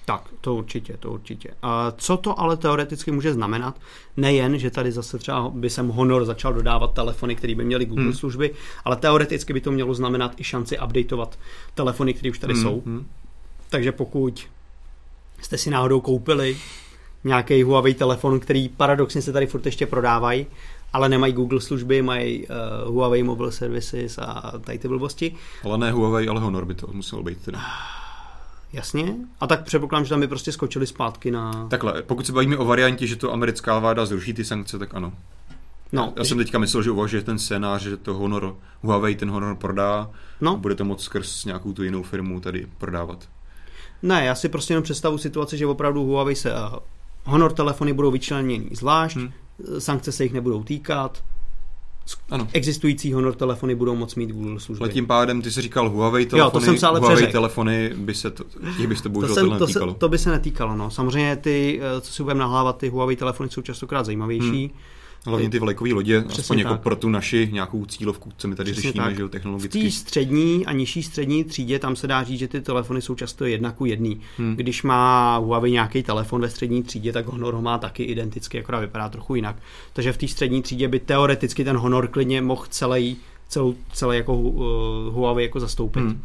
Tak, to určitě, to určitě. A co to ale teoreticky může znamenat? Nejen, že tady zase třeba by sem Honor začal dodávat telefony, které by měly Google hmm. služby, ale teoreticky by to mělo znamenat i šanci updateovat telefony, které už tady hmm. jsou. Hmm. Takže pokud jste si náhodou koupili nějaký Huawei telefon, který paradoxně se tady furt ještě prodávají, ale nemají Google služby, mají uh, Huawei Mobile Services a tady ty blbosti. Ale ne Huawei, ale Honor by to muselo být teda. Jasně. A tak předpokládám, že tam by prostě skočili zpátky na... Takhle, pokud se bavíme o variantě, že to americká vláda zruší ty sankce, tak ano. No, já jsem teďka myslel, že uvažuje ten scénář, že to Honor, Huawei ten Honor prodá no. a bude to moc skrz nějakou tu jinou firmu tady prodávat. Ne, já si prostě jenom představu situaci, že opravdu Huawei se uh, Honor telefony budou vyčleněny zvlášť, hmm. Sankce se jich nebudou týkat, ano. Existující Honor telefony budou moct mít Google služby. Ale tím pádem, ty jsi říkal Huawei telefony, jo, to jsem se ale Huawei přeřek. telefony by se to, těch by se to bohužel to, jsem, to, se, to by se netýkalo. No. Samozřejmě ty, eh, co si budeme nahlávat, ty Huawei telefony jsou častokrát zajímavější. Hmm Hlavně ty vlajkové lodě, Přesně aspoň jako tak. jako pro tu naši nějakou cílovku, co my tady Přesně řešíme, tak. že technologicky. V té střední a nižší střední třídě tam se dá říct, že ty telefony jsou často jedna ku jedný. Hmm. Když má Huawei nějaký telefon ve střední třídě, tak Honor ho má taky identicky, akorát vypadá trochu jinak. Takže v té střední třídě by teoreticky ten Honor klidně mohl celý, celou, celý jako uh, Huawei jako zastoupit. Hmm.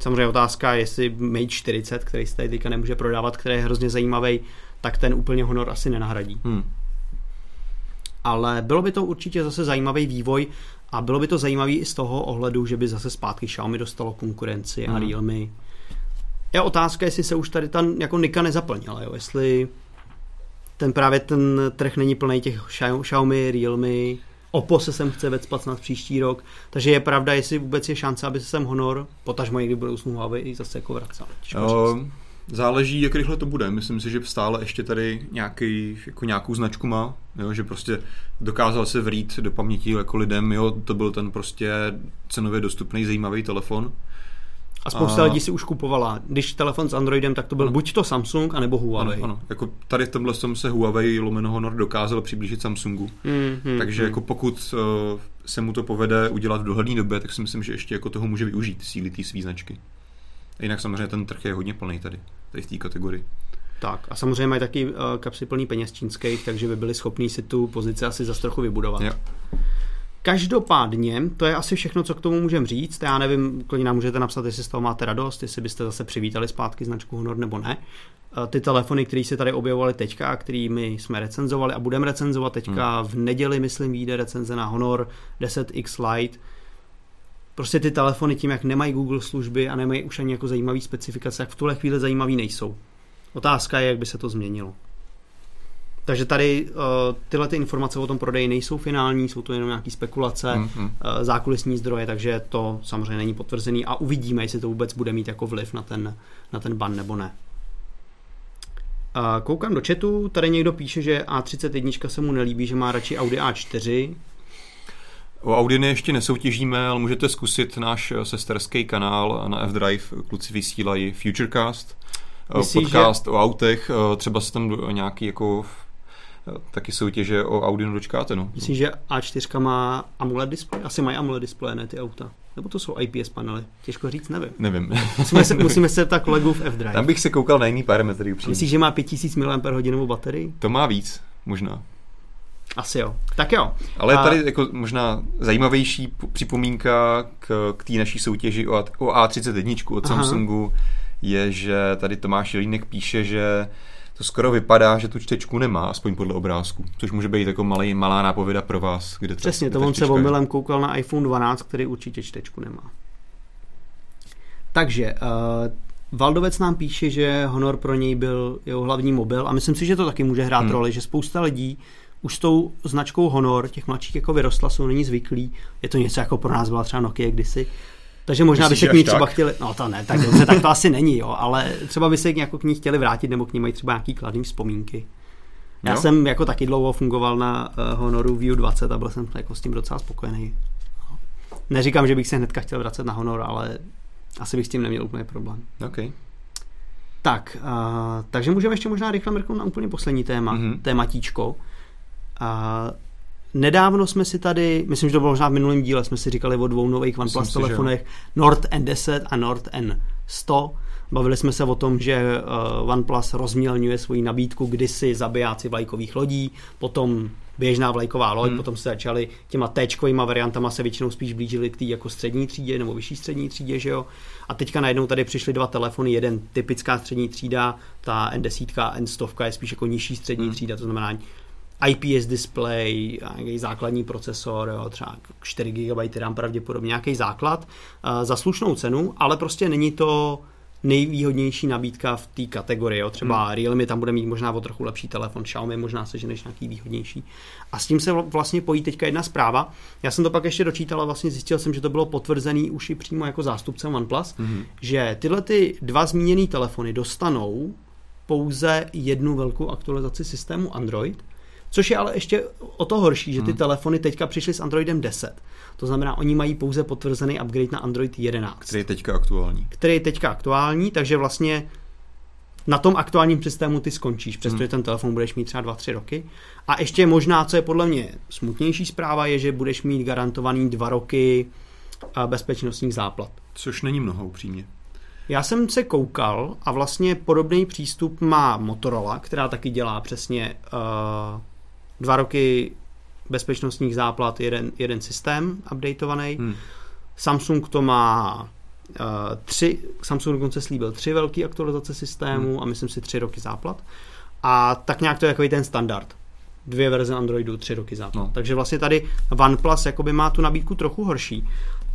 Samozřejmě otázka, jestli Mate 40, který se tady teďka nemůže prodávat, který je hrozně zajímavý, tak ten úplně Honor asi nenahradí. Hmm ale bylo by to určitě zase zajímavý vývoj a bylo by to zajímavý i z toho ohledu, že by zase zpátky Xiaomi dostalo konkurenci a hmm. Realme. Je otázka, jestli se už tady ta jako Nika nezaplnila, jo? jestli ten právě ten trh není plný těch Xiaomi, Realme, Oppo se sem chce vecpat snad příští rok, takže je pravda, jestli vůbec je šance, aby se sem Honor, potažmo někdy budou Huawei zase jako vracel. Záleží, jak rychle to bude. Myslím si, že stále ještě tady nějaký, jako nějakou značku má, jo, že prostě dokázal se vrít do paměti jako lidem, jo, to byl ten prostě cenově dostupný, zajímavý telefon. A spousta a... lidí si už kupovala. Když telefon s Androidem, tak to byl ano. buď to Samsung, anebo Huawei. Ano, ano. Jako tady v tomhle tom se Huawei lomeno Honor dokázal přiblížit Samsungu. Mm, mm, Takže mm. jako pokud uh, se mu to povede udělat v dohledné době, tak si myslím, že ještě jako toho může využít síly té svý značky. Jinak samozřejmě ten trh je hodně plný tady, tady v té kategorii. Tak a samozřejmě mají taky uh, kapsy plný peněz čínských, takže by byli schopní si tu pozici asi za trochu vybudovat. Jo. Každopádně, to je asi všechno, co k tomu můžeme říct. Já nevím, klidně nám můžete napsat, jestli z toho máte radost, jestli byste zase přivítali zpátky značku Honor nebo ne. Eh, ty telefony, které se tady objevovaly teďka, kterými jsme recenzovali a budeme recenzovat teďka hmm. v neděli, myslím, vyjde recenze na Honor 10X Lite. Prostě ty telefony tím, jak nemají Google služby a nemají už ani jako zajímavý specifikace, jak v tuhle chvíli zajímavý nejsou. Otázka je, jak by se to změnilo. Takže tady uh, tyhle ty informace o tom prodeji nejsou finální, jsou to jenom nějaké spekulace, mm-hmm. uh, zákulisní zdroje, takže to samozřejmě není potvrzený a uvidíme, jestli to vůbec bude mít jako vliv na ten, na ten ban nebo ne. Uh, koukám do chatu, tady někdo píše, že A31 se mu nelíbí, že má radši Audi A4. O Audiny ještě nesoutěžíme, ale můžete zkusit náš sesterský kanál na F-Drive, kluci vysílají Futurecast, Myslíš, podcast že... o autech, třeba se tam nějaký jako taky soutěže o Audi dočkáte. No. Myslím, že A4 má AMOLED display? Asi mají AMOLED display, ne ty auta. Nebo to jsou IPS panely? Těžko říct, nevím. Nevím. Musíme se, musíme se tak kolegů v F-Drive. Tam bych se koukal na jiný parametry upřímně. Myslíš, že má 5000 mAh baterii? To má víc, možná. Asi jo. Tak jo. Ale a... tady jako možná zajímavější připomínka k, k té naší soutěži o, o A31 od Aha. Samsungu je, že tady Tomáš Jelínek píše, že to skoro vypadá, že tu čtečku nemá, aspoň podle obrázku, což může být jako malý, malá nápověda pro vás. Kde Přesně, to on se omylem koukal na iPhone 12, který určitě čtečku nemá. Takže, uh, Valdovec nám píše, že Honor pro něj byl jeho hlavní mobil a myslím si, že to taky může hrát hmm. roli, že spousta lidí už s tou značkou Honor, těch mladších jako vyrostla, jsou není zvyklí. Je to něco jako pro nás byla třeba Nokia kdysi. Takže možná by se k ní třeba tak? chtěli, no to ne, tak dobře, tak to asi není, jo, ale třeba by se jako k ní chtěli vrátit, nebo k ní mají třeba nějaký kladný vzpomínky. Já jo? jsem jako taky dlouho fungoval na uh, Honoru View 20 a byl jsem jako s tím docela spokojený. Neříkám, že bych se hnedka chtěl vracet na Honor, ale asi bych s tím neměl úplně problém. Okay. Tak, uh, takže můžeme ještě možná rychle mrknout na úplně poslední téma, mm-hmm. tématíčko. Uh, Nedávno jsme si tady, myslím, že to bylo možná v minulém díle, jsme si říkali o dvou nových OnePlus telefonech, Nord N10 a Nord N100. Bavili jsme se o tom, že uh, OnePlus rozmělňuje svoji nabídku kdysi zabijáci vlajkových lodí, potom běžná vlajková loď, hmm. potom se začaly těma t variantama se většinou spíš blížili k té jako střední třídě nebo vyšší střední třídě, že jo. A teďka najednou tady přišly dva telefony, jeden typická střední třída, ta N10 a N100 je spíš jako nižší střední hmm. třída, to znamená IPS display, nějaký základní procesor, jo, třeba 4 GB RAM pravděpodobně, nějaký základ uh, za slušnou cenu, ale prostě není to nejvýhodnější nabídka v té kategorii. Jo. Třeba hmm. Realme tam bude mít možná o trochu lepší telefon, Xiaomi možná se než nějaký výhodnější. A s tím se vlastně pojí teďka jedna zpráva. Já jsem to pak ještě dočítal a vlastně zjistil jsem, že to bylo potvrzený už i přímo jako zástupcem OnePlus, hmm. že tyhle ty dva zmíněné telefony dostanou pouze jednu velkou aktualizaci systému Android, Což je ale ještě o to horší, že ty hmm. telefony teďka přišly s Androidem 10. To znamená, oni mají pouze potvrzený upgrade na Android 11. Který je teďka aktuální. Který je teďka aktuální, takže vlastně na tom aktuálním systému ty skončíš, přestože hmm. ten telefon budeš mít třeba 2-3 roky. A ještě možná, co je podle mě smutnější zpráva, je, že budeš mít garantovaný dva roky bezpečnostních záplat. Což není mnoho upřímně. Já jsem se koukal a vlastně podobný přístup má Motorola, která taky dělá přesně uh, dva roky bezpečnostních záplat, jeden, jeden systém updateovaný. Hmm. Samsung to má uh, tři, Samsung dokonce slíbil tři velké aktualizace systému hmm. a myslím si tři roky záplat. A tak nějak to je jako ten standard. Dvě verze Androidu, tři roky záplat. No. Takže vlastně tady OnePlus jakoby má tu nabídku trochu horší.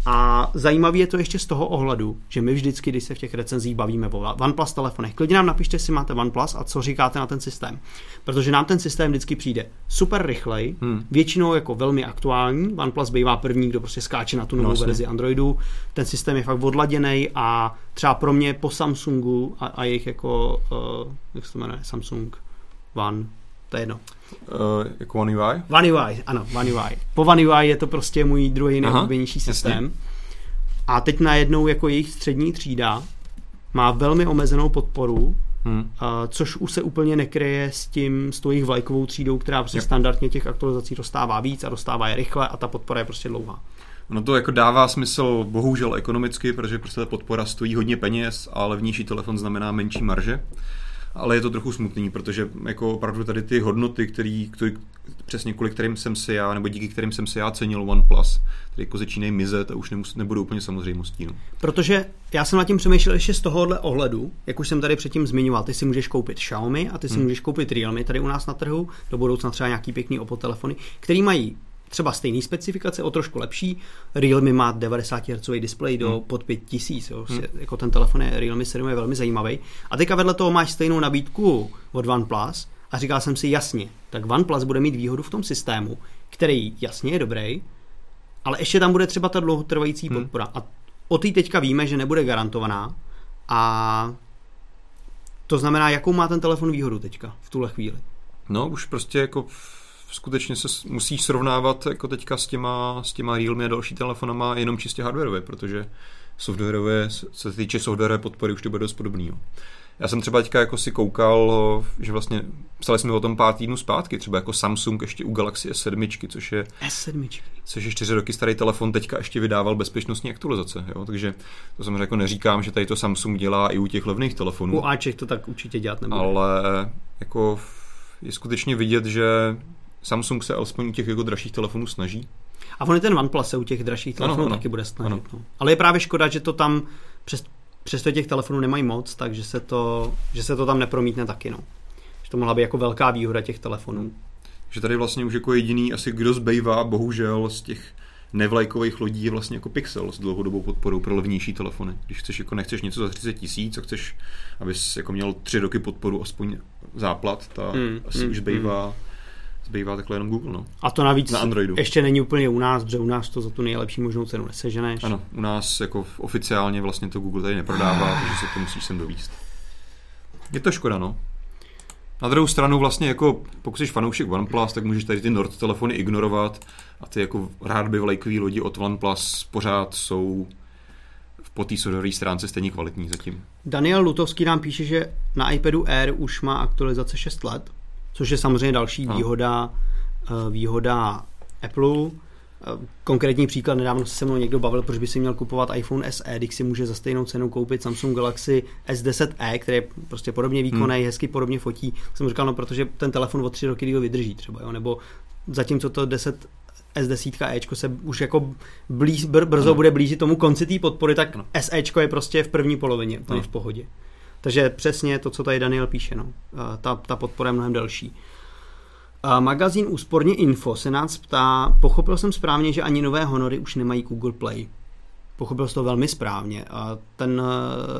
A zajímavé je to ještě z toho ohledu, že my vždycky, když se v těch recenzích bavíme o OnePlus telefonech, klidně nám napište, jestli máte OnePlus a co říkáte na ten systém. Protože nám ten systém vždycky přijde super rychlej, hmm. většinou jako velmi aktuální. OnePlus bývá první, kdo prostě skáče na tu novou no, verzi Androidu. Ten systém je fakt odladěný a třeba pro mě po Samsungu a, a jejich jako, uh, jak se to jmenuje, Samsung One, to je jedno. Uh, jako One UI? One UI, ano, One UI. Po One UI je to prostě můj druhý nejoblíbenější systém. Jasně. A teď najednou jako jejich střední třída má velmi omezenou podporu, hmm. uh, což už se úplně nekryje s tím, s tou jejich vlajkovou třídou, která prostě yep. standardně těch aktualizací dostává víc a dostává je rychle a ta podpora je prostě dlouhá. No to jako dává smysl bohužel ekonomicky, protože prostě ta podpora stojí hodně peněz a levnější telefon znamená menší marže ale je to trochu smutný, protože jako opravdu tady ty hodnoty, který, který přesně kvůli kterým jsem si já, nebo díky kterým jsem si já cenil OnePlus, tady jako začínají mizet a už nemus, nebudou úplně samozřejmostí. No. Protože já jsem nad tím přemýšlel ještě z tohohle ohledu, jak už jsem tady předtím zmiňoval, ty si můžeš koupit Xiaomi a ty si hmm. můžeš koupit Realme tady u nás na trhu, do budoucna třeba nějaký pěkný Oppo telefony, který mají třeba stejný specifikace, o trošku lepší. Realme má 90 Hz display do hmm. pod 5000, jo. Hmm. jako ten telefon je Realme 7 je velmi zajímavý. A teďka vedle toho máš stejnou nabídku od OnePlus a říkal jsem si jasně, tak OnePlus bude mít výhodu v tom systému, který jasně je dobrý, ale ještě tam bude třeba ta dlouhotrvající hmm. podpora. A o té teďka víme, že nebude garantovaná a to znamená, jakou má ten telefon výhodu teďka v tuhle chvíli. No, už prostě jako skutečně se musíš srovnávat jako teďka s těma, s těma Realme a další telefonama jenom čistě hardwareové, protože softwarové, se týče softwarové podpory, už to bude dost podobný. Já jsem třeba teďka jako si koukal, že vlastně psali jsme o tom pár týdnů zpátky, třeba jako Samsung ještě u Galaxy S7, což je, S7. což je čtyři roky starý telefon, teďka ještě vydával bezpečnostní aktualizace. Jo? Takže to samozřejmě jako neříkám, že tady to Samsung dělá i u těch levných telefonů. U Aček to tak určitě dělat nebude. Ale jako je skutečně vidět, že Samsung se alespoň u těch jako dražších telefonů snaží. A on je ten OnePlus se u těch dražších telefonů ano, ano. taky bude snažit. No. Ale je právě škoda, že to tam přes, přesto těch telefonů nemají moc, takže se to, že se to tam nepromítne taky. No. Že to mohla být jako velká výhoda těch telefonů. Že tady vlastně už jako jediný asi kdo zbývá, bohužel z těch nevlajkových lodí je vlastně jako Pixel s dlouhodobou podporou pro levnější telefony. Když chceš, jako nechceš něco za 30 tisíc a chceš, abys jako měl tři roky podporu aspoň záplat, tak mm, asi mm, už zbývá mm zbývá takhle jenom Google. No. A to navíc na Androidu. ještě není úplně u nás, protože u nás to za tu nejlepší možnou cenu neseženeš. Ano, u nás jako oficiálně vlastně to Google tady neprodává, takže se to musíš sem dovíst. Je to škoda, no. Na druhou stranu vlastně jako, pokud jsi fanoušek OnePlus, tak můžeš tady ty Nord telefony ignorovat a ty jako rád by vlajkový lodi od OnePlus pořád jsou po té softwarové stránce stejně kvalitní zatím. Daniel Lutovský nám píše, že na iPadu Air už má aktualizace 6 let což je samozřejmě další no. výhoda, eh, výhoda Apple. Eh, konkrétní příklad, nedávno se mnou někdo bavil, proč by si měl kupovat iPhone SE, když si může za stejnou cenu koupit Samsung Galaxy S10e, který je prostě podobně výkonný, hmm. hezky podobně fotí. Jsem říkal, no protože ten telefon o tři roky díl vydrží třeba, jo? nebo zatímco to 10 S10 Ečko se už jako blíž, br, brzo no. bude blížit tomu konci té podpory, tak no. SEčko je prostě v první polovině, úplně v pohodě. Takže přesně to, co tady Daniel píše, no. ta, ta podpora je mnohem delší. Magazín Úsporně Info se nás ptá, pochopil jsem správně, že ani nové honory už nemají Google Play. Pochopil jsem to velmi správně. A ten,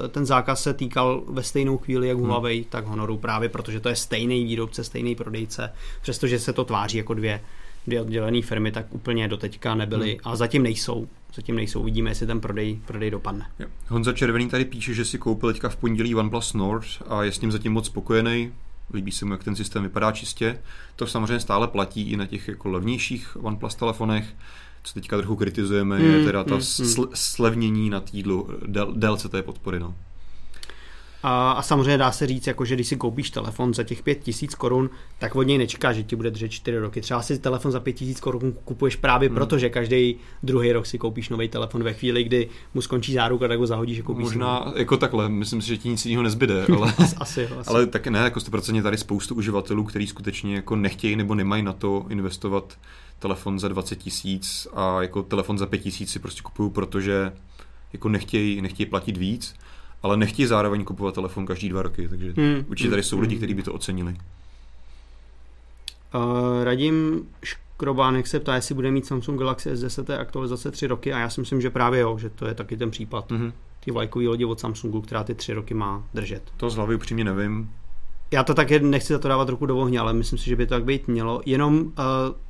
ten zákaz se týkal ve stejnou chvíli jak hmm. Huawei, hmm. tak Honoru právě, protože to je stejný výrobce, stejný prodejce, přestože se to tváří jako dvě, dvě oddělené firmy, tak úplně doteďka nebyly hmm. a zatím nejsou. Zatím nejsou, uvidíme, jestli ten prodej, prodej dopadne. Honza Červený tady píše, že si koupil teďka v pondělí OnePlus Nord a je s ním zatím moc spokojený. Líbí se mu, jak ten systém vypadá čistě. To samozřejmě stále platí i na těch jako levnějších OnePlus telefonech. Co teďka trochu kritizujeme, hmm, je teda ta hmm, sl- slevnění na týdlu del- délce té podpory. No. A, a samozřejmě dá se říct, jako, že když si koupíš telefon za těch 5000 korun, tak od něj nečeká, že ti bude držet 4 roky. Třeba si telefon za 5000 korun kupuješ právě hmm. proto, že každý druhý rok si koupíš nový telefon ve chvíli, kdy mu skončí záruka, tak ho zahodíš a koupíš. Možná nový. jako takhle, myslím si, že ti nic jiného nezbyde, ale, asi, asi. ale tak ne, jako 100% tady spoustu uživatelů, kteří skutečně jako nechtějí nebo nemají na to investovat telefon za 20 tisíc a jako telefon za 5 tisíc si prostě kupují, protože jako nechtějí, nechtějí platit víc ale nechtějí zároveň kupovat telefon každý dva roky, takže hmm. určitě tady jsou hmm. lidi, kteří by to ocenili. Uh, Radim Škrobánek se ptá, jestli bude mít Samsung Galaxy S10 aktualizace tři roky a já si myslím, že právě jo, že to je taky ten případ. Mm-hmm. Ty vlajkové lodi od Samsungu, která ty tři roky má držet. To z hlavy upřímně nevím. Já to taky nechci za to dávat ruku do ohně, ale myslím si, že by to tak být mělo. Jenom uh,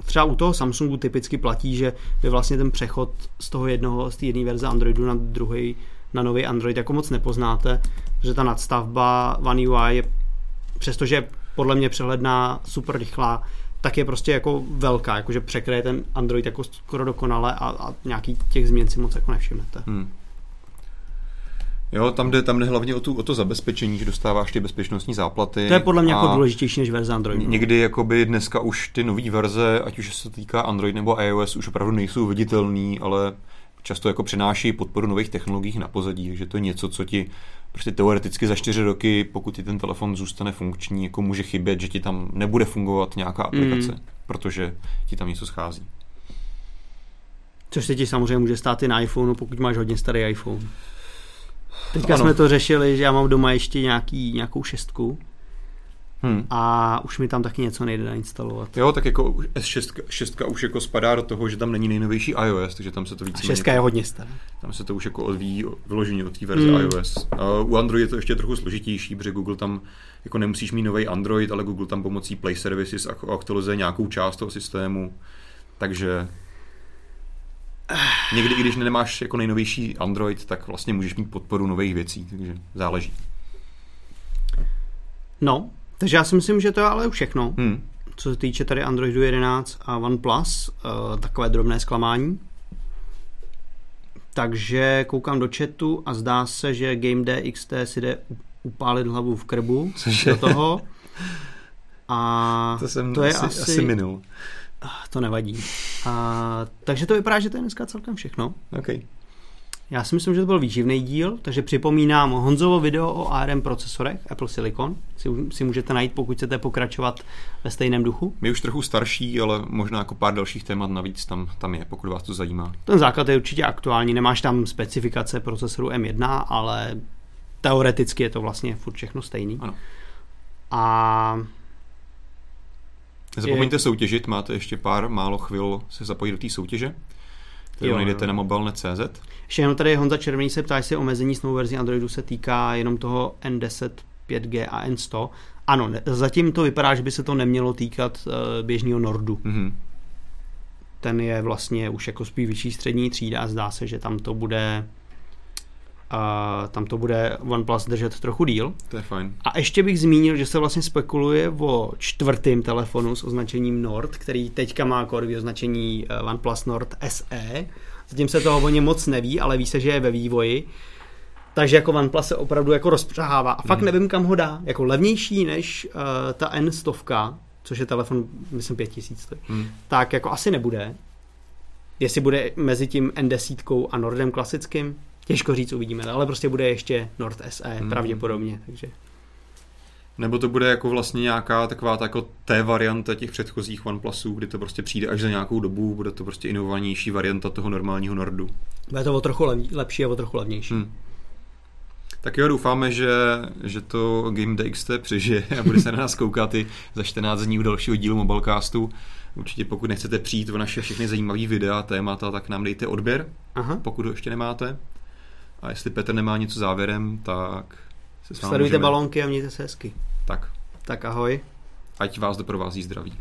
třeba u toho Samsungu typicky platí, že by vlastně ten přechod z toho jednoho, z té jedné verze Androidu na druhý na nový Android jako moc nepoznáte, že ta nadstavba One UI je, přestože podle mě přehledná, super rychlá, tak je prostě jako velká, jakože překryje ten Android jako skoro dokonale a, a nějaký těch změn si moc jako nevšimnete. Hmm. Jo, tam jde, tam jde hlavně o, tu, o to zabezpečení, že dostáváš ty bezpečnostní záplaty. To je podle mě jako důležitější než verze Androidu. Někdy jakoby dneska už ty nové verze, ať už se týká Android nebo iOS, už opravdu nejsou viditelný, ale často jako přináší podporu nových technologií na pozadí, takže to je něco, co ti prostě teoreticky za čtyři roky, pokud ti ten telefon zůstane funkční, jako může chybět, že ti tam nebude fungovat nějaká aplikace, mm. protože ti tam něco schází. Což se ti samozřejmě může stát i na iPhoneu, pokud máš hodně starý iPhone. Teďka ano. jsme to řešili, že já mám doma ještě nějaký, nějakou šestku Hmm. A už mi tam taky něco nejde nainstalovat. Jo, tak jako S6 šestka už jako spadá do toho, že tam není nejnovější iOS, takže tam se to víc. Šestka je hodně stará. Tam se to už jako odvíjí vyloženě od té verze hmm. iOS. A u Android je to ještě trochu složitější, protože Google tam jako nemusíš mít nový Android, ale Google tam pomocí Play Services aktualizuje nějakou část toho systému. Takže někdy, když nemáš jako nejnovější Android, tak vlastně můžeš mít podporu nových věcí, takže záleží. No, takže já si myslím, že to je ale všechno. Hmm. Co se týče tady Androidu 11 a OnePlus, uh, takové drobné zklamání. Takže koukám do chatu a zdá se, že Game DXT si jde upálit hlavu v krbu Cože? do toho. A to, jsem to je asi, asi, asi minul. Ah, to nevadí. A, takže to vypadá, že to je dneska celkem všechno. Okay. Já si myslím, že to byl výživný díl, takže připomínám Honzovo video o ARM procesorech Apple Silicon. Si, si můžete najít, pokud chcete pokračovat ve stejném duchu. My už trochu starší, ale možná jako pár dalších témat navíc tam, tam je, pokud vás to zajímá. Ten základ je určitě aktuální, nemáš tam specifikace procesoru M1, ale teoreticky je to vlastně furt všechno stejný. Ano. A Nezapomeňte je... soutěžit, máte ještě pár málo chvil se zapojit do té soutěže kterou jo, najdete jo. na mobilnet.cz. Ještě jenom tady Honza Červený se ptá, jestli omezení s novou verzí Androidu se týká jenom toho N10, 5G a N100. Ano, zatím to vypadá, že by se to nemělo týkat uh, běžného Nordu. Mm-hmm. Ten je vlastně už jako spíš vyšší střední třída a zdá se, že tam to bude a tam to bude OnePlus držet trochu díl. To je fajn. A ještě bych zmínil, že se vlastně spekuluje o čtvrtém telefonu s označením Nord, který teďka má kódové označení eh, OnePlus Nord SE. Zatím se toho o něm moc neví, ale ví se, že je ve vývoji. Takže jako OnePlus se opravdu jako rozpřahává. A fakt mm. nevím, kam ho dá. Jako levnější než uh, ta N100, což je telefon, myslím, 5000 mm. tak jako asi nebude. Jestli bude mezi tím N10 a Nordem klasickým, Těžko říct, uvidíme, ale prostě bude ještě Nord SE hmm. pravděpodobně, takže... Nebo to bude jako vlastně nějaká taková ta jako té varianta těch předchozích OnePlusů, kdy to prostě přijde až za nějakou dobu, bude to prostě inovovanější varianta toho normálního Nordu. Bude to o trochu lepší a o trochu levnější. Hmm. Tak jo, doufáme, že, že to Game DXT přežije a bude se na nás koukat i za 14 dní u dalšího dílu Mobilecastu. Určitě pokud nechcete přijít o naše všechny zajímavé videa, témata, tak nám dejte odběr, Aha. pokud ho ještě nemáte. A jestli Petr nemá něco závěrem, tak se s vámi Sledujte můžeme... balonky a mějte se hezky. Tak. Tak ahoj. Ať vás doprovází zdraví.